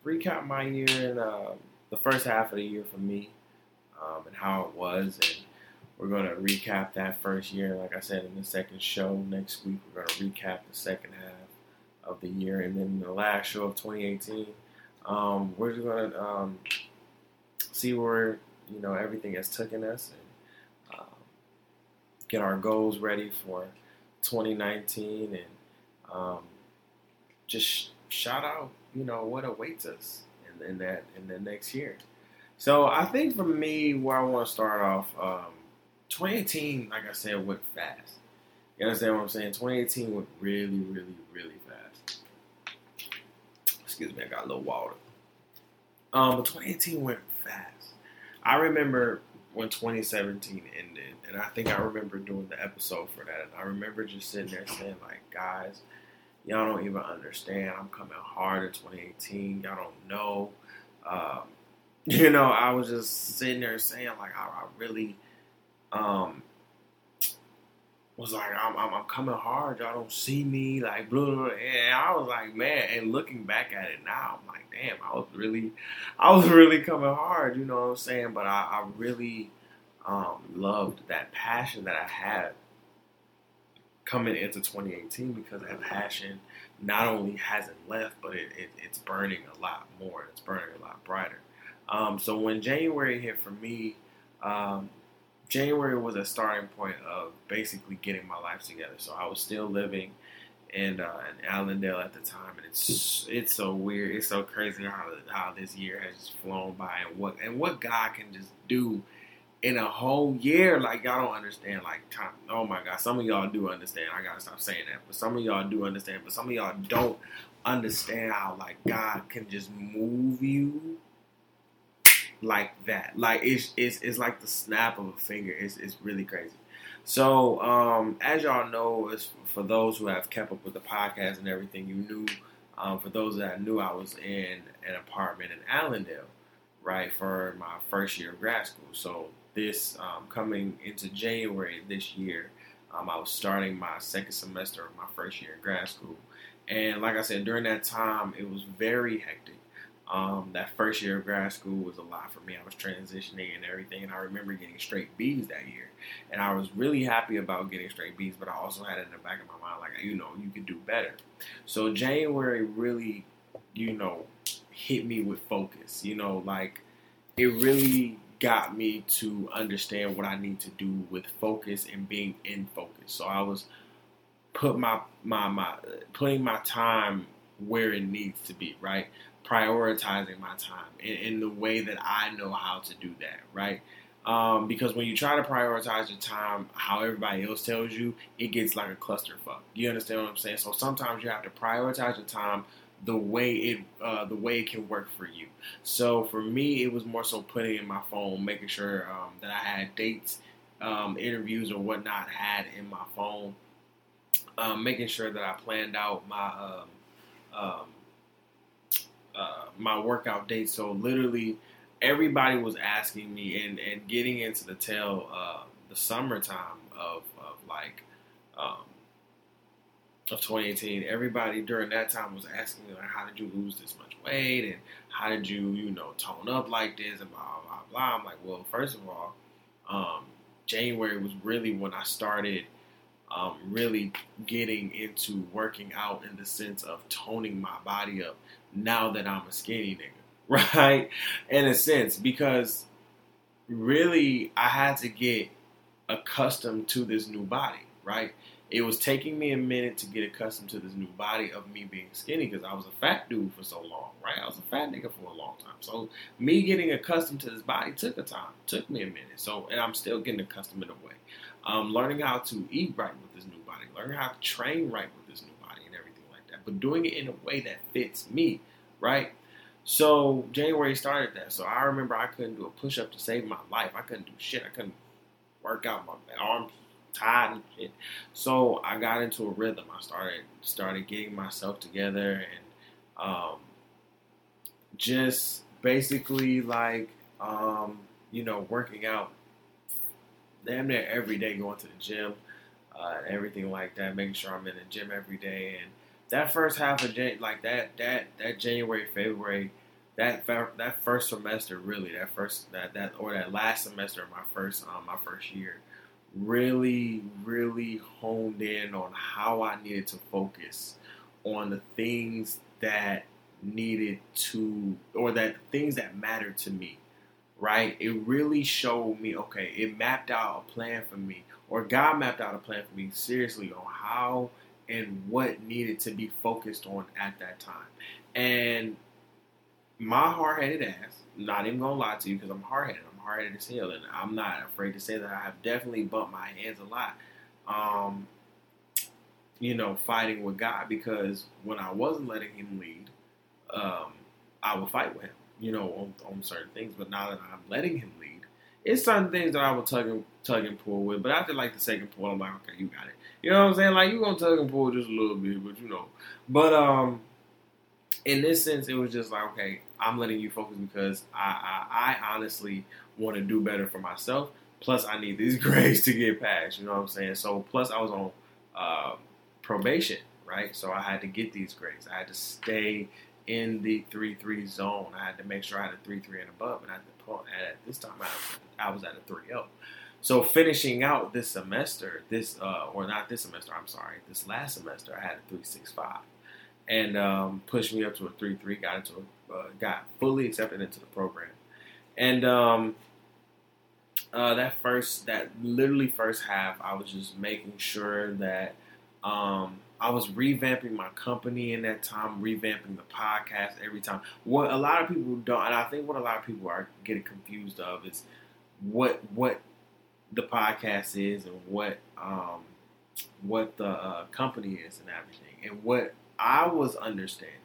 recap my year and uh, the first half of the year for me um, and how it was. And we're going to recap that first year. Like I said in the second show next week, we're going to recap the second half of the year. And then the last show of 2018, um, we're just going to um, see where, you know, everything has taken us and um, get our goals ready for 2019 and um, just shout out, you know, what awaits us in, in that in the next year. So I think for me, where I want to start off, um, 2018, like I said, went fast. You understand what I'm saying? 2018 went really, really, really fast. Excuse me, I got a little water. Um, but 2018 went fast. I remember when 2017 ended, and I think I remember doing the episode for that, and I remember just sitting there saying, like, guys, y'all don't even understand. I'm coming hard in 2018. Y'all don't know. Um, you know, I was just sitting there saying like I, I really um was like I'm, I'm, I'm coming hard. Y'all don't see me like blah, blah, blah. And I was like, man. And looking back at it now, I'm like, damn, I was really, I was really coming hard. You know what I'm saying? But I, I really um, loved that passion that I had coming into 2018 because that passion not only hasn't left, but it, it, it's burning a lot more. It's burning a lot brighter. Um, so when January hit for me, um, January was a starting point of basically getting my life together. So I was still living in uh, in Allendale at the time, and it's it's so weird, it's so crazy how how this year has just flown by, and what and what God can just do in a whole year. Like y'all don't understand. Like time. Oh my God, some of y'all do understand. I gotta stop saying that, but some of y'all do understand. But some of y'all don't understand how like God can just move you like that. Like it's it's, it's like the snap of a finger. It's it's really crazy. So um, as y'all know, for those who have kept up with the podcast and everything, you knew. Um, for those that knew, I was in an apartment in Allendale, right, for my first year of grad school. So this um, coming into January this year, um, I was starting my second semester of my first year in grad school. And like I said, during that time, it was very hectic. Um, that first year of grad school was a lot for me. I was transitioning and everything, and I remember getting straight B's that year. And I was really happy about getting straight B's, but I also had it in the back of my mind, like, you know, you could do better. So January really, you know, hit me with focus. You know, like, it really got me to understand what I need to do with focus and being in focus. So I was put my my my putting my time where it needs to be, right? Prioritizing my time in, in, the way that I know how to do that, right? Um, because when you try to prioritize your time how everybody else tells you, it gets like a clusterfuck. You understand what I'm saying? So sometimes you have to prioritize your time the way it uh, the way it can work for you. So for me, it was more so putting in my phone, making sure um, that I had dates, um, interviews, or whatnot had in my phone, um, making sure that I planned out my um, um, uh, my workout date. So literally, everybody was asking me and, and getting into the tail uh, the summertime of, of like um, of 2018. Everybody during that time was asking me like, how did you lose this much weight and how did you you know tone up like this and blah blah blah. I'm like, well, first of all, um, January was really when I started. Um, really getting into working out in the sense of toning my body up now that I'm a skinny nigga, right? In a sense, because really I had to get accustomed to this new body, right? It was taking me a minute to get accustomed to this new body of me being skinny because I was a fat dude for so long, right? I was a fat nigga for a long time. So me getting accustomed to this body took a time, took me a minute. So and I'm still getting accustomed in a way. Um, learning how to eat right with this new body, learning how to train right with this new body and everything like that. But doing it in a way that fits me, right? So January started that. So I remember I couldn't do a push up to save my life. I couldn't do shit. I couldn't work out my arms tied and shit. So I got into a rhythm. I started started getting myself together and um, just basically like um, you know working out damn near every day, going to the gym uh, everything like that, making sure I'm in the gym every day. And that first half of Jan- like that that that January February that that first semester really that first that that or that last semester of my first um, my first year really really honed in on how I needed to focus on the things that needed to or that things that mattered to me right? It really showed me okay it mapped out a plan for me or God mapped out a plan for me seriously on how and what needed to be focused on at that time and my hard headed ass, not even gonna lie to you because I'm hard headed. I'm hard headed as hell, and I'm not afraid to say that I have definitely bumped my hands a lot. Um, you know, fighting with God because when I wasn't letting Him lead, um, I would fight with Him. You know, on, on certain things. But now that I'm letting Him lead, it's certain things that I will tug and tug and pull with. But after like the second pull, I'm like, okay, you got it. You know what I'm saying? Like you gonna tug and pull just a little bit, but you know. But um, in this sense, it was just like, okay, I'm letting you focus because I, I, I honestly want to do better for myself. Plus, I need these grades to get passed. You know what I'm saying? So, plus, I was on uh, probation, right? So I had to get these grades. I had to stay in the three three zone. I had to make sure I had a three three and above, and at the point at this time I was, I was at a three zero. So finishing out this semester, this uh, or not this semester, I'm sorry, this last semester I had a three six five and um, pushed me up to a three three. Got into a, uh, got fully accepted into the program, and um, uh, that first that literally first half, I was just making sure that um, I was revamping my company in that time, revamping the podcast every time. What a lot of people don't, and I think what a lot of people are getting confused of is what what the podcast is and what um, what the uh, company is and everything, and what I was understanding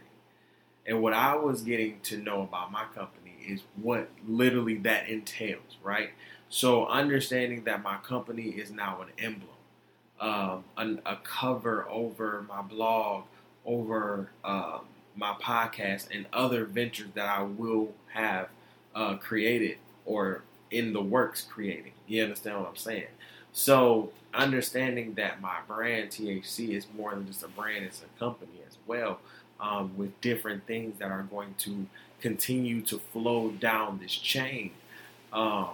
and what I was getting to know about my company is what literally that entails, right? So understanding that my company is now an emblem, um, an, a cover over my blog, over um, my podcast, and other ventures that I will have uh, created or in the works creating. You understand what I'm saying? So understanding that my brand THC is more than just a brand; it's a company as well, um, with different things that are going to continue to flow down this chain. Um,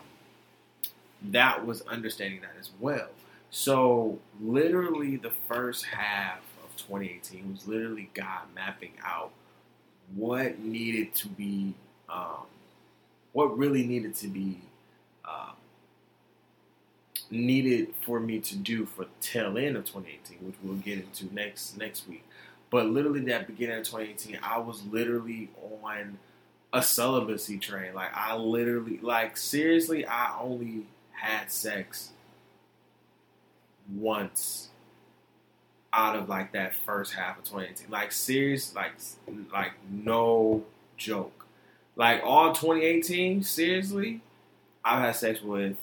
that was understanding that as well. So literally, the first half of 2018 was literally God mapping out what needed to be, um, what really needed to be uh, needed for me to do for the tail end of 2018, which we'll get into next next week. But literally, that beginning of 2018, I was literally on a celibacy train. Like I literally, like seriously, I only had sex once out of like that first half of 2018. Like serious, like like no joke. Like all 2018, seriously, I've had sex with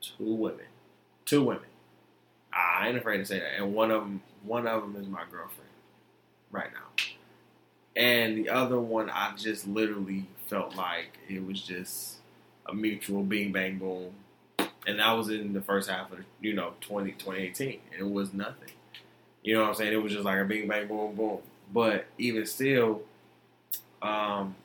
two women, two women. I ain't afraid to say that, and one of them, one of them is my girlfriend right now, and the other one, I just literally felt like it was just a mutual bing bang boom, and that was in the first half of you know 20, 2018. It was nothing, you know what I'm saying? It was just like a bing bang boom boom. But even still, um,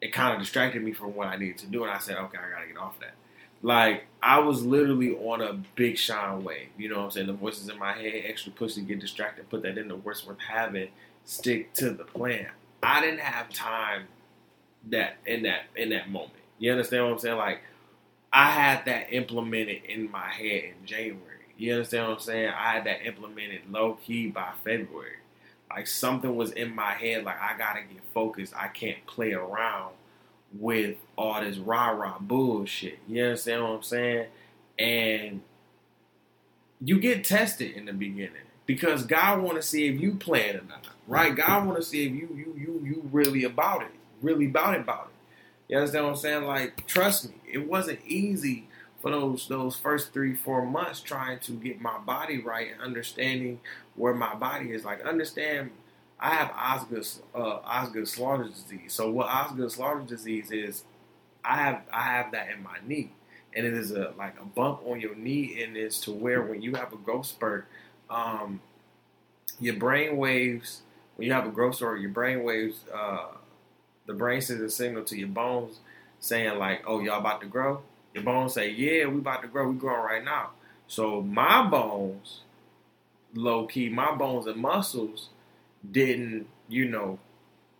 it kind of distracted me from what I needed to do, and I said, okay, I gotta get off that. Like I was literally on a big shine wave. You know what I'm saying? The voices in my head, extra pussy, get distracted, put that in the worst worth having, stick to the plan. I didn't have time that in that in that moment. You understand what I'm saying? Like I had that implemented in my head in January. You understand what I'm saying? I had that implemented low key by February. Like something was in my head, like I gotta get focused. I can't play around with all this rah rah bullshit. You understand what I'm saying? And you get tested in the beginning. because God want to see if you plan or not, right? God want to see if you you you you really about it, really about it, about it. You understand what I'm saying? Like, trust me, it wasn't easy for those those first three four months trying to get my body right and understanding where my body is. Like, understand, I have Osgood uh, Osgood Schlatter disease. So what Osgood Schlatter disease is, I have I have that in my knee, and it is a like a bump on your knee, and it's to where when you have a growth spurt um, your brain waves when you have a growth spurt, your brain waves, uh, the brain sends a signal to your bones saying like, "Oh, y'all about to grow." Your bones say, "Yeah, we about to grow. We growing right now." So my bones, low key, my bones and muscles didn't, you know,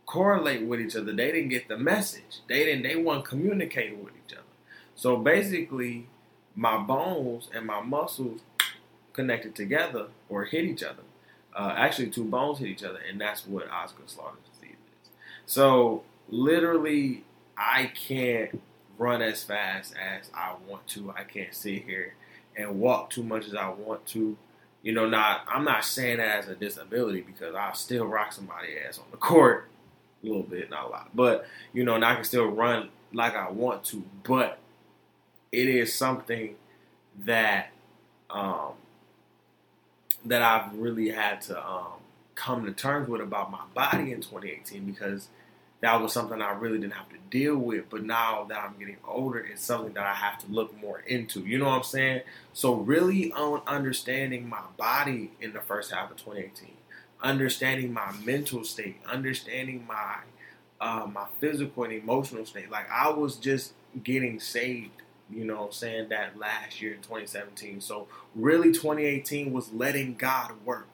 correlate with each other. They didn't get the message. They didn't. They weren't communicating with each other. So basically, my bones and my muscles connected together or hit each other. Uh, actually, two bones hit each other, and that's what Osgood Schlatter disease is. So, literally, I can't run as fast as I want to. I can't sit here and walk too much as I want to. You know, not I'm not saying that as a disability because I still rock somebody ass on the court a little bit, not a lot, but you know, and I can still run like I want to. But it is something that um, that I've really had to um, come to terms with about my body in 2018 because that was something I really didn't have to deal with. But now that I'm getting older, it's something that I have to look more into. You know what I'm saying? So, really on understanding my body in the first half of 2018, understanding my mental state, understanding my uh, my physical and emotional state. Like I was just getting saved you know saying, that last year in 2017. So really 2018 was letting God work.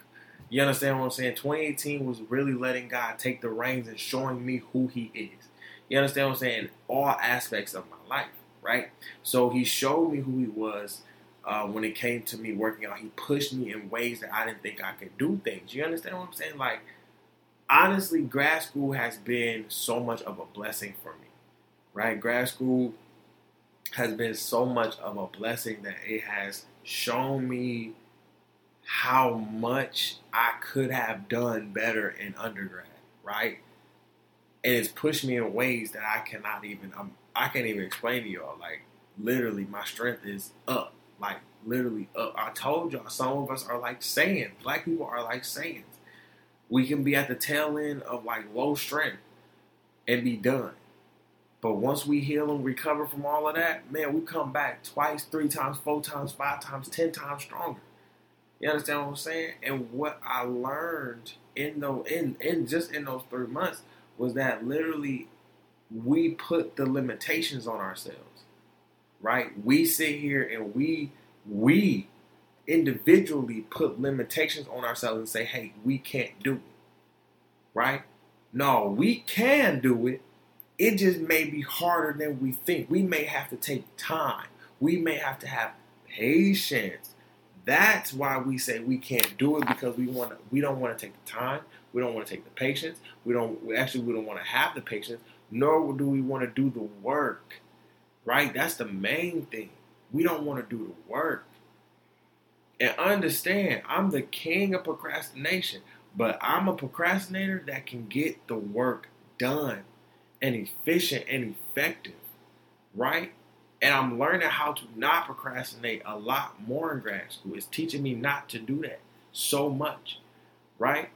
You understand what I'm saying? 2018 was really letting God take the reins and showing me who he is. You understand what I'm saying? All aspects of my life, right? So he showed me who he was uh, when it came to me working out. He pushed me in ways that I didn't think I could do things. You understand what I'm saying? Like, honestly, grad school has been so much of a blessing for me, right? Grad school has been so much of a blessing that it has shown me how much I could have done better in undergrad, right? And it's pushed me in ways that I cannot even I'm, I can't even explain to y'all. Like literally, my strength is up, like literally up. I told y'all, some of us are like saying, black people are like sayings. We can be at the tail end of like low strength and be done. But once we heal and recover from all of that, man, we come back twice, three times, four times, five times, ten times stronger. You understand what I'm saying? And what I learned in those in, in just in those three months was that literally we put the limitations on ourselves. Right? We sit here and we we individually put limitations on ourselves and say, hey, we can't do it. Right? No, we can do it it just may be harder than we think. We may have to take time. We may have to have patience. That's why we say we can't do it because we want to. We don't want to take the time. We don't want to take the patience. We don't. Actually, we don't want to have the patience. Nor do we want to do the work. Right. That's the main thing. We don't want to do the work. And understand, I'm the king of procrastination, but I'm a procrastinator that can get the work done and efficient and effective, right? And I'm learning how to not procrastinate a lot more in grad school. It's teaching me not to do that so much, right?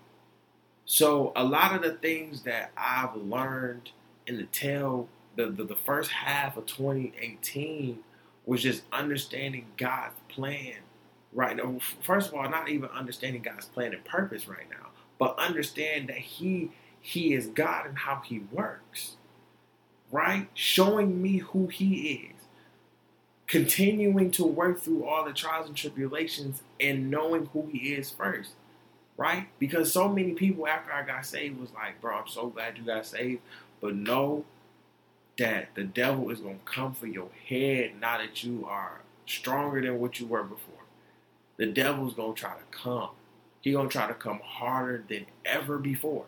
So a lot of the things that I've learned in the tail, the, the, the first half of 2018 was just understanding God's plan right now. First of all, not even understanding God's plan and purpose right now, but understand that He He is God and how He works right? Showing me who He is. Continuing to work through all the trials and tribulations and knowing who He is first, right? Because so many people after I got saved was like, bro, I'm so glad you got saved, but know that the devil is going to come for your head now that you are stronger than what you were before. The devil's going to try to come. He going to try to come harder than ever before.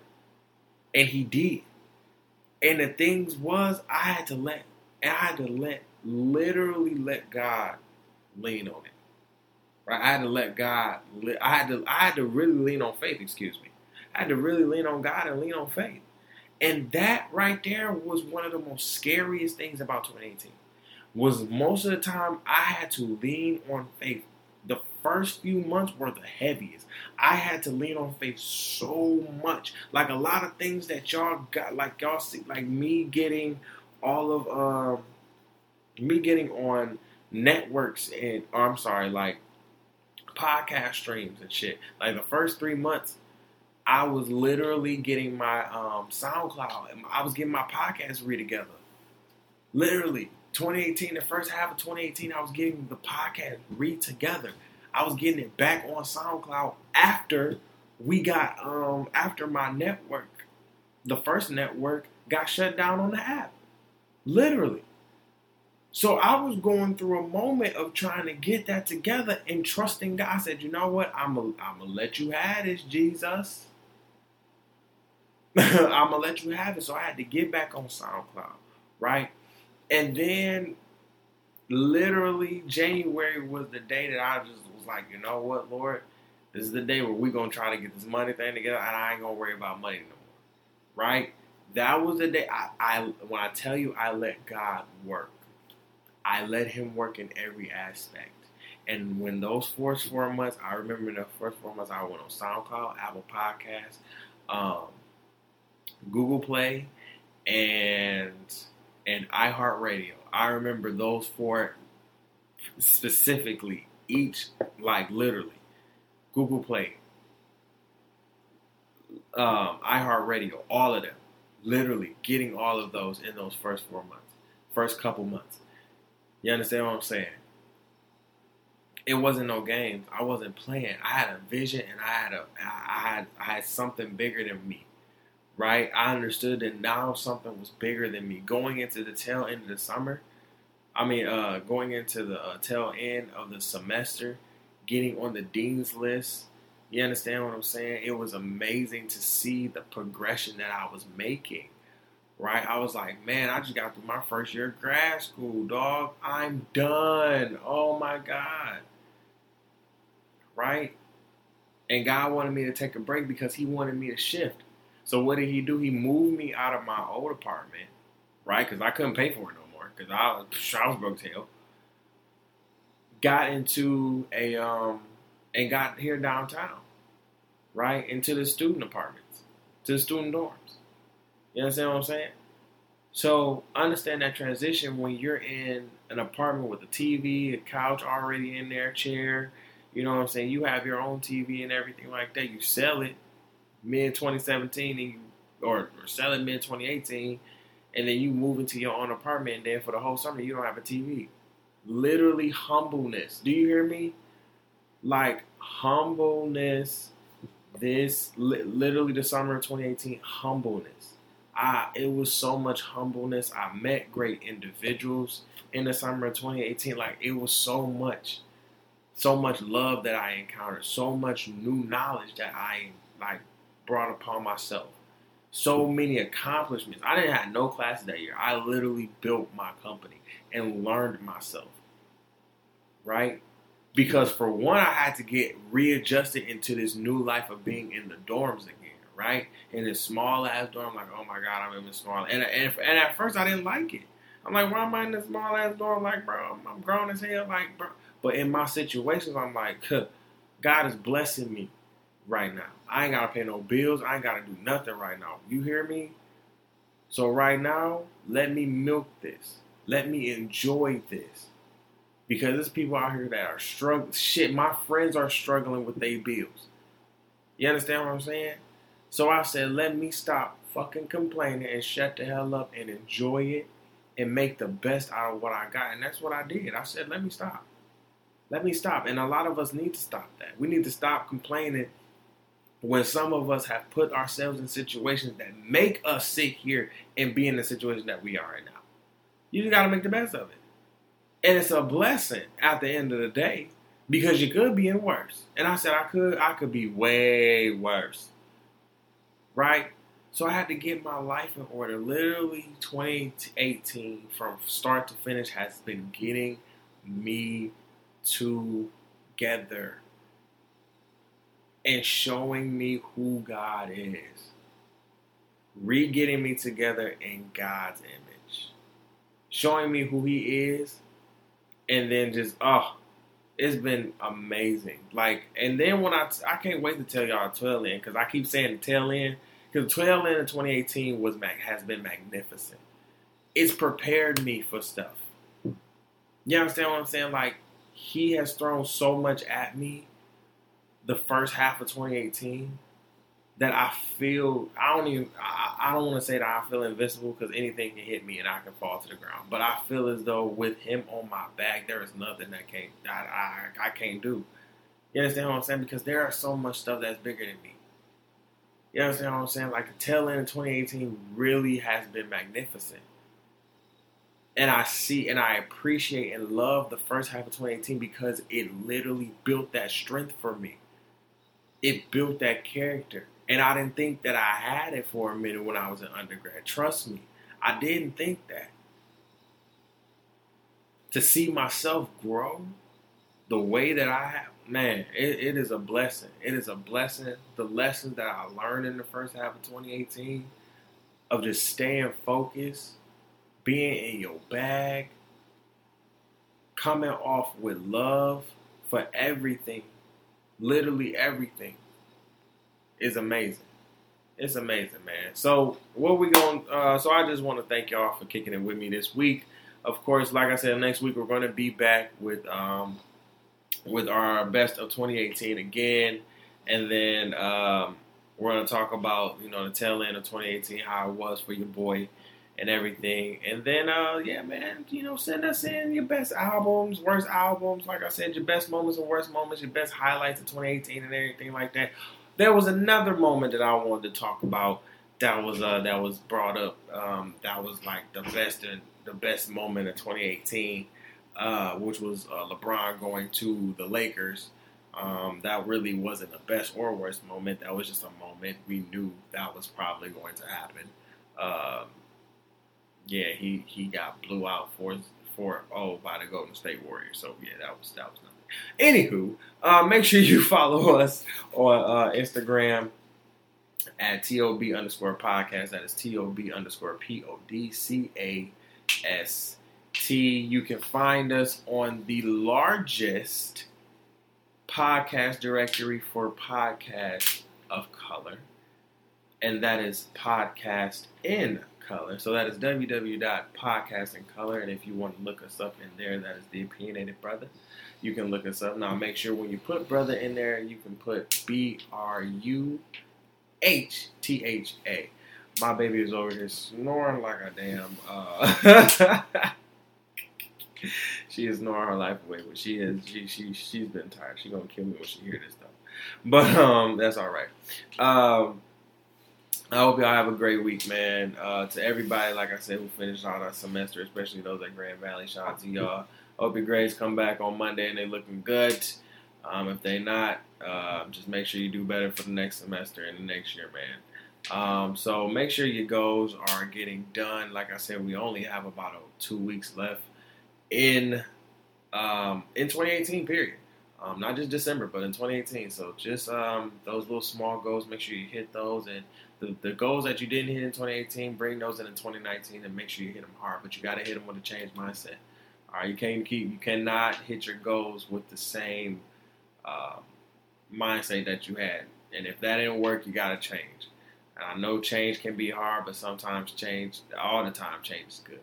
And he did. And the things was I had to let And I had to let literally let God lean on it. Right? I had to let God. I had to. I had to really lean on faith. Excuse me. I had to really lean on God and lean on faith. And that right there was one of the most scariest things about 2018. Was most of the time I had to lean on faith. The first few months were the heaviest. I had to lean on faith so much. Like a lot of things that y'all got, like y'all see, like me getting all of um, me getting on networks and oh, I'm sorry, like podcast streams and shit. Like the first three months, I was literally getting my um, SoundCloud. I was getting my podcast re together. Literally, 2018, the first half of 2018, I was getting the podcast re together. I was getting it back on SoundCloud after we got um after my network, the first network got shut down on the app. Literally. So I was going through a moment of trying to get that together and trusting God. I said, you know what? I'm going to let you have this, Jesus. I'm going to let you have it. So I had to get back on SoundCloud, right? And then literally January was the day that I just was like, you know what, Lord? This is the day where we're going to try to get this money thing together and I ain't going to worry about money no more, right? That was the day I, I when I tell you I let God work I let him work in every aspect. And when those first four months, I remember in the first four months I went on SoundCloud, Apple Podcasts, um, Google Play, and and iHeartRadio. I remember those four specifically, each like literally, Google Play, um, iHeartRadio, all of them, literally getting all of those in those first four months, first couple months. You understand what I'm saying? It wasn't no games. I wasn't playing. I had a vision and I had a I had I had something bigger than me. Right? I understood that now something was bigger than me. Going into the tail end of the summer, I mean, uh, going into the uh, tail end of the semester, getting on the dean's list. You understand what I'm saying? It was amazing to see the progression that I was making right? I was like, man, I just got through my first year of grad school, dog. I'm done. Oh my God. Right? And God wanted me to take a break because He wanted me to shift. So what did He do? He moved me out of my old apartment, right? Because I couldn't pay for it no more because I was, I was broke tail. Got into a, um, and got here downtown, right? Into the student apartments, to the student dorms. You understand what I'm saying? So understand that transition when you're in an apartment with a TV, a couch already in there, chair. You know what I'm saying? You have your own TV and everything like that. You sell it mid 2017 or, or sell it mid 2018, and then you move into your own apartment, and then for the whole summer you don't have a TV. Literally humbleness. Do you hear me? Like humbleness. This literally the summer of 2018 humbleness I it was so much humbleness. I met great individuals in the summer of 2018. Like it was so much, so much love that I encountered, so much new knowledge that I like brought upon myself. So many accomplishments. I didn't have no classes that year. I literally built my company and learned myself. Right? Because for one, I had to get readjusted into this new life of being in the dorms again right? In this small ass dorm, I'm like, oh my god, I'm in this small. And, and and at first I didn't like it. I'm like, why am I in this small ass dorm? Like, bro, I'm, grown as hell, like, bro. But in my situations, I'm like, huh, God is blessing me right now. I ain't gotta pay no bills. I ain't gotta do nothing right now. You hear me? So right now, let me milk this. Let me enjoy this. Because there's people out here that are struggling. Shit, my friends are struggling with their bills. You understand what I'm saying? So I said, let me stop fucking complaining and shut the hell up and enjoy it and make the best out of what I got. And that's what I did. I said, let me stop. Let me stop. And a lot of us need to stop that. We need to stop complaining when some of us have put ourselves in situations that make us sit here and be in the situation that we are in now. You just got to make the best of it. And it's a blessing at the end of the day because you could be in worse. And I said I could I could be way worse right? So I had to get my life in order. Literally, 2018 from start to finish has been getting me together. and showing me who God is. Re getting me together in God's image. Showing me who He is. And then just, oh, it's been amazing. Like, and then when I, I can't wait to tell y'all 12 in because I keep saying the tail end because 12 in 2018 was mag- has been magnificent. It's prepared me for stuff. You understand what I'm saying? Like, he has thrown so much at me the first half of 2018 that I feel I don't even I, I don't want to say that I feel invincible because anything can hit me and I can fall to the ground. But I feel as though with him on my back, there is nothing that can't that I I can't do. You understand what I'm saying? Because there are so much stuff that's bigger than me. You understand what I'm saying? Like the tail end of 2018 really has been magnificent. And I see and I appreciate and love the first half of 2018 because it literally built that strength for me. It built that character. And I didn't think that I had it for a minute when I was an undergrad. Trust me, I didn't think that. To see myself grow the way that I have, man, it, it is a blessing. It is a blessing. The lessons that I learned in the first half of 2018 of just staying focused, being in your bag, coming off with love for everything, literally everything, is amazing. It's amazing, man. So what we going? Uh, so I just want to thank y'all for kicking it with me this week. Of course, like I said, next week we're going to be back with um, with our best of 2018 again, and then um, we're going to talk about you know the tail end of 2018, how it was for your boy and everything. And then, uh, yeah, man, you know, send us in your best albums, worst albums. Like I said, your best moments and worst moments, your best highlights of 2018 and everything like that. There was another moment that I wanted to talk about that was uh, that was brought up. Um, that was like the best and the best moment of 2018, uh, which was uh, LeBron going to the Lakers. Um, that really wasn't the best or worst moment. That was just a moment we knew that was probably going to happen. Um, yeah, he he got blew out for for oh by the Golden State Warriors. So yeah, that was that was. Anywho, uh, make sure you follow us on uh, Instagram at tob underscore podcast. That is tob underscore p o d c a s t. You can find us on the largest podcast directory for podcasts of color, and that is podcast in color. So that is www.podcastincolor. And if you want to look us up in there, that is the opinionated brother. You can look us up. Now make sure when you put brother in there, you can put B R U H T H A. My baby is over here snoring like a damn. Uh, she is snoring her life away, but she is she she she's been tired. She's gonna kill me when she hear this stuff. But um, that's all right. Um, I hope y'all have a great week, man. Uh, to everybody, like I said, who finished out our semester, especially those at Grand Valley, shout out to y'all. Hope your grades come back on Monday and they're looking good. Um, if they not, uh, just make sure you do better for the next semester and the next year, man. Um, so make sure your goals are getting done. Like I said, we only have about two weeks left in um, in 2018. Period. Um, not just December, but in 2018. So just um, those little small goals, make sure you hit those and the, the goals that you didn't hit in 2018, bring those in in 2019 and make sure you hit them hard. But you got to hit them with a change mindset. All right, you can't keep, you cannot hit your goals with the same uh, mindset that you had. And if that didn't work, you got to change. And I know change can be hard, but sometimes change, all the time, change is good,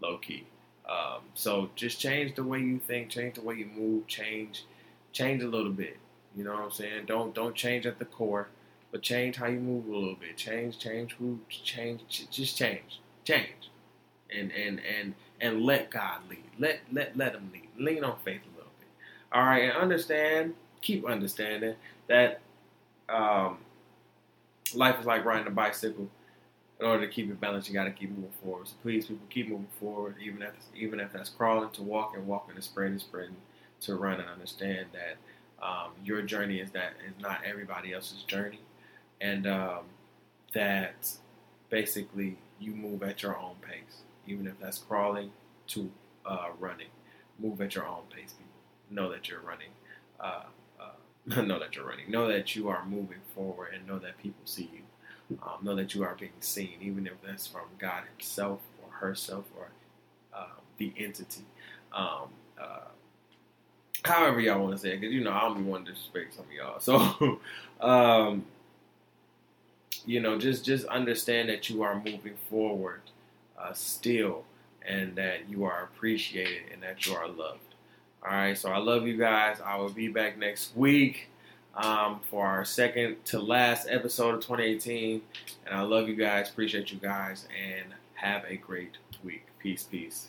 low key. Um, so just change the way you think, change the way you move, change, change a little bit. You know what I'm saying? Don't don't change at the core but change how you move a little bit. Change, change who, change, just change, change, and and and and let God lead. Let let let Him lead. Lean on faith a little bit. All right, and understand, keep understanding that um, life is like riding a bicycle. In order to keep it balanced, you got to keep moving forward. So please, people, keep moving forward, even if even if that's crawling to walking, walking to sprinting, sprinting to run, and understand that um, your journey is that is not everybody else's journey and um, that basically you move at your own pace, even if that's crawling to uh, running. Move at your own pace, people. Know that you're running uh, uh, know that you're running. Know that you are moving forward, and know that people see you. Um, know that you are being seen, even if that's from God Himself or herself or uh, the entity. Um, uh, however y'all want to say it, because you know I don't be wanting to disrespect some of y'all. So, um, you know, just just understand that you are moving forward uh, still, and that you are appreciated and that you are loved. All right, so I love you guys. I will be back next week um, for our second to last episode of 2018, and I love you guys. Appreciate you guys, and have a great week. Peace, peace.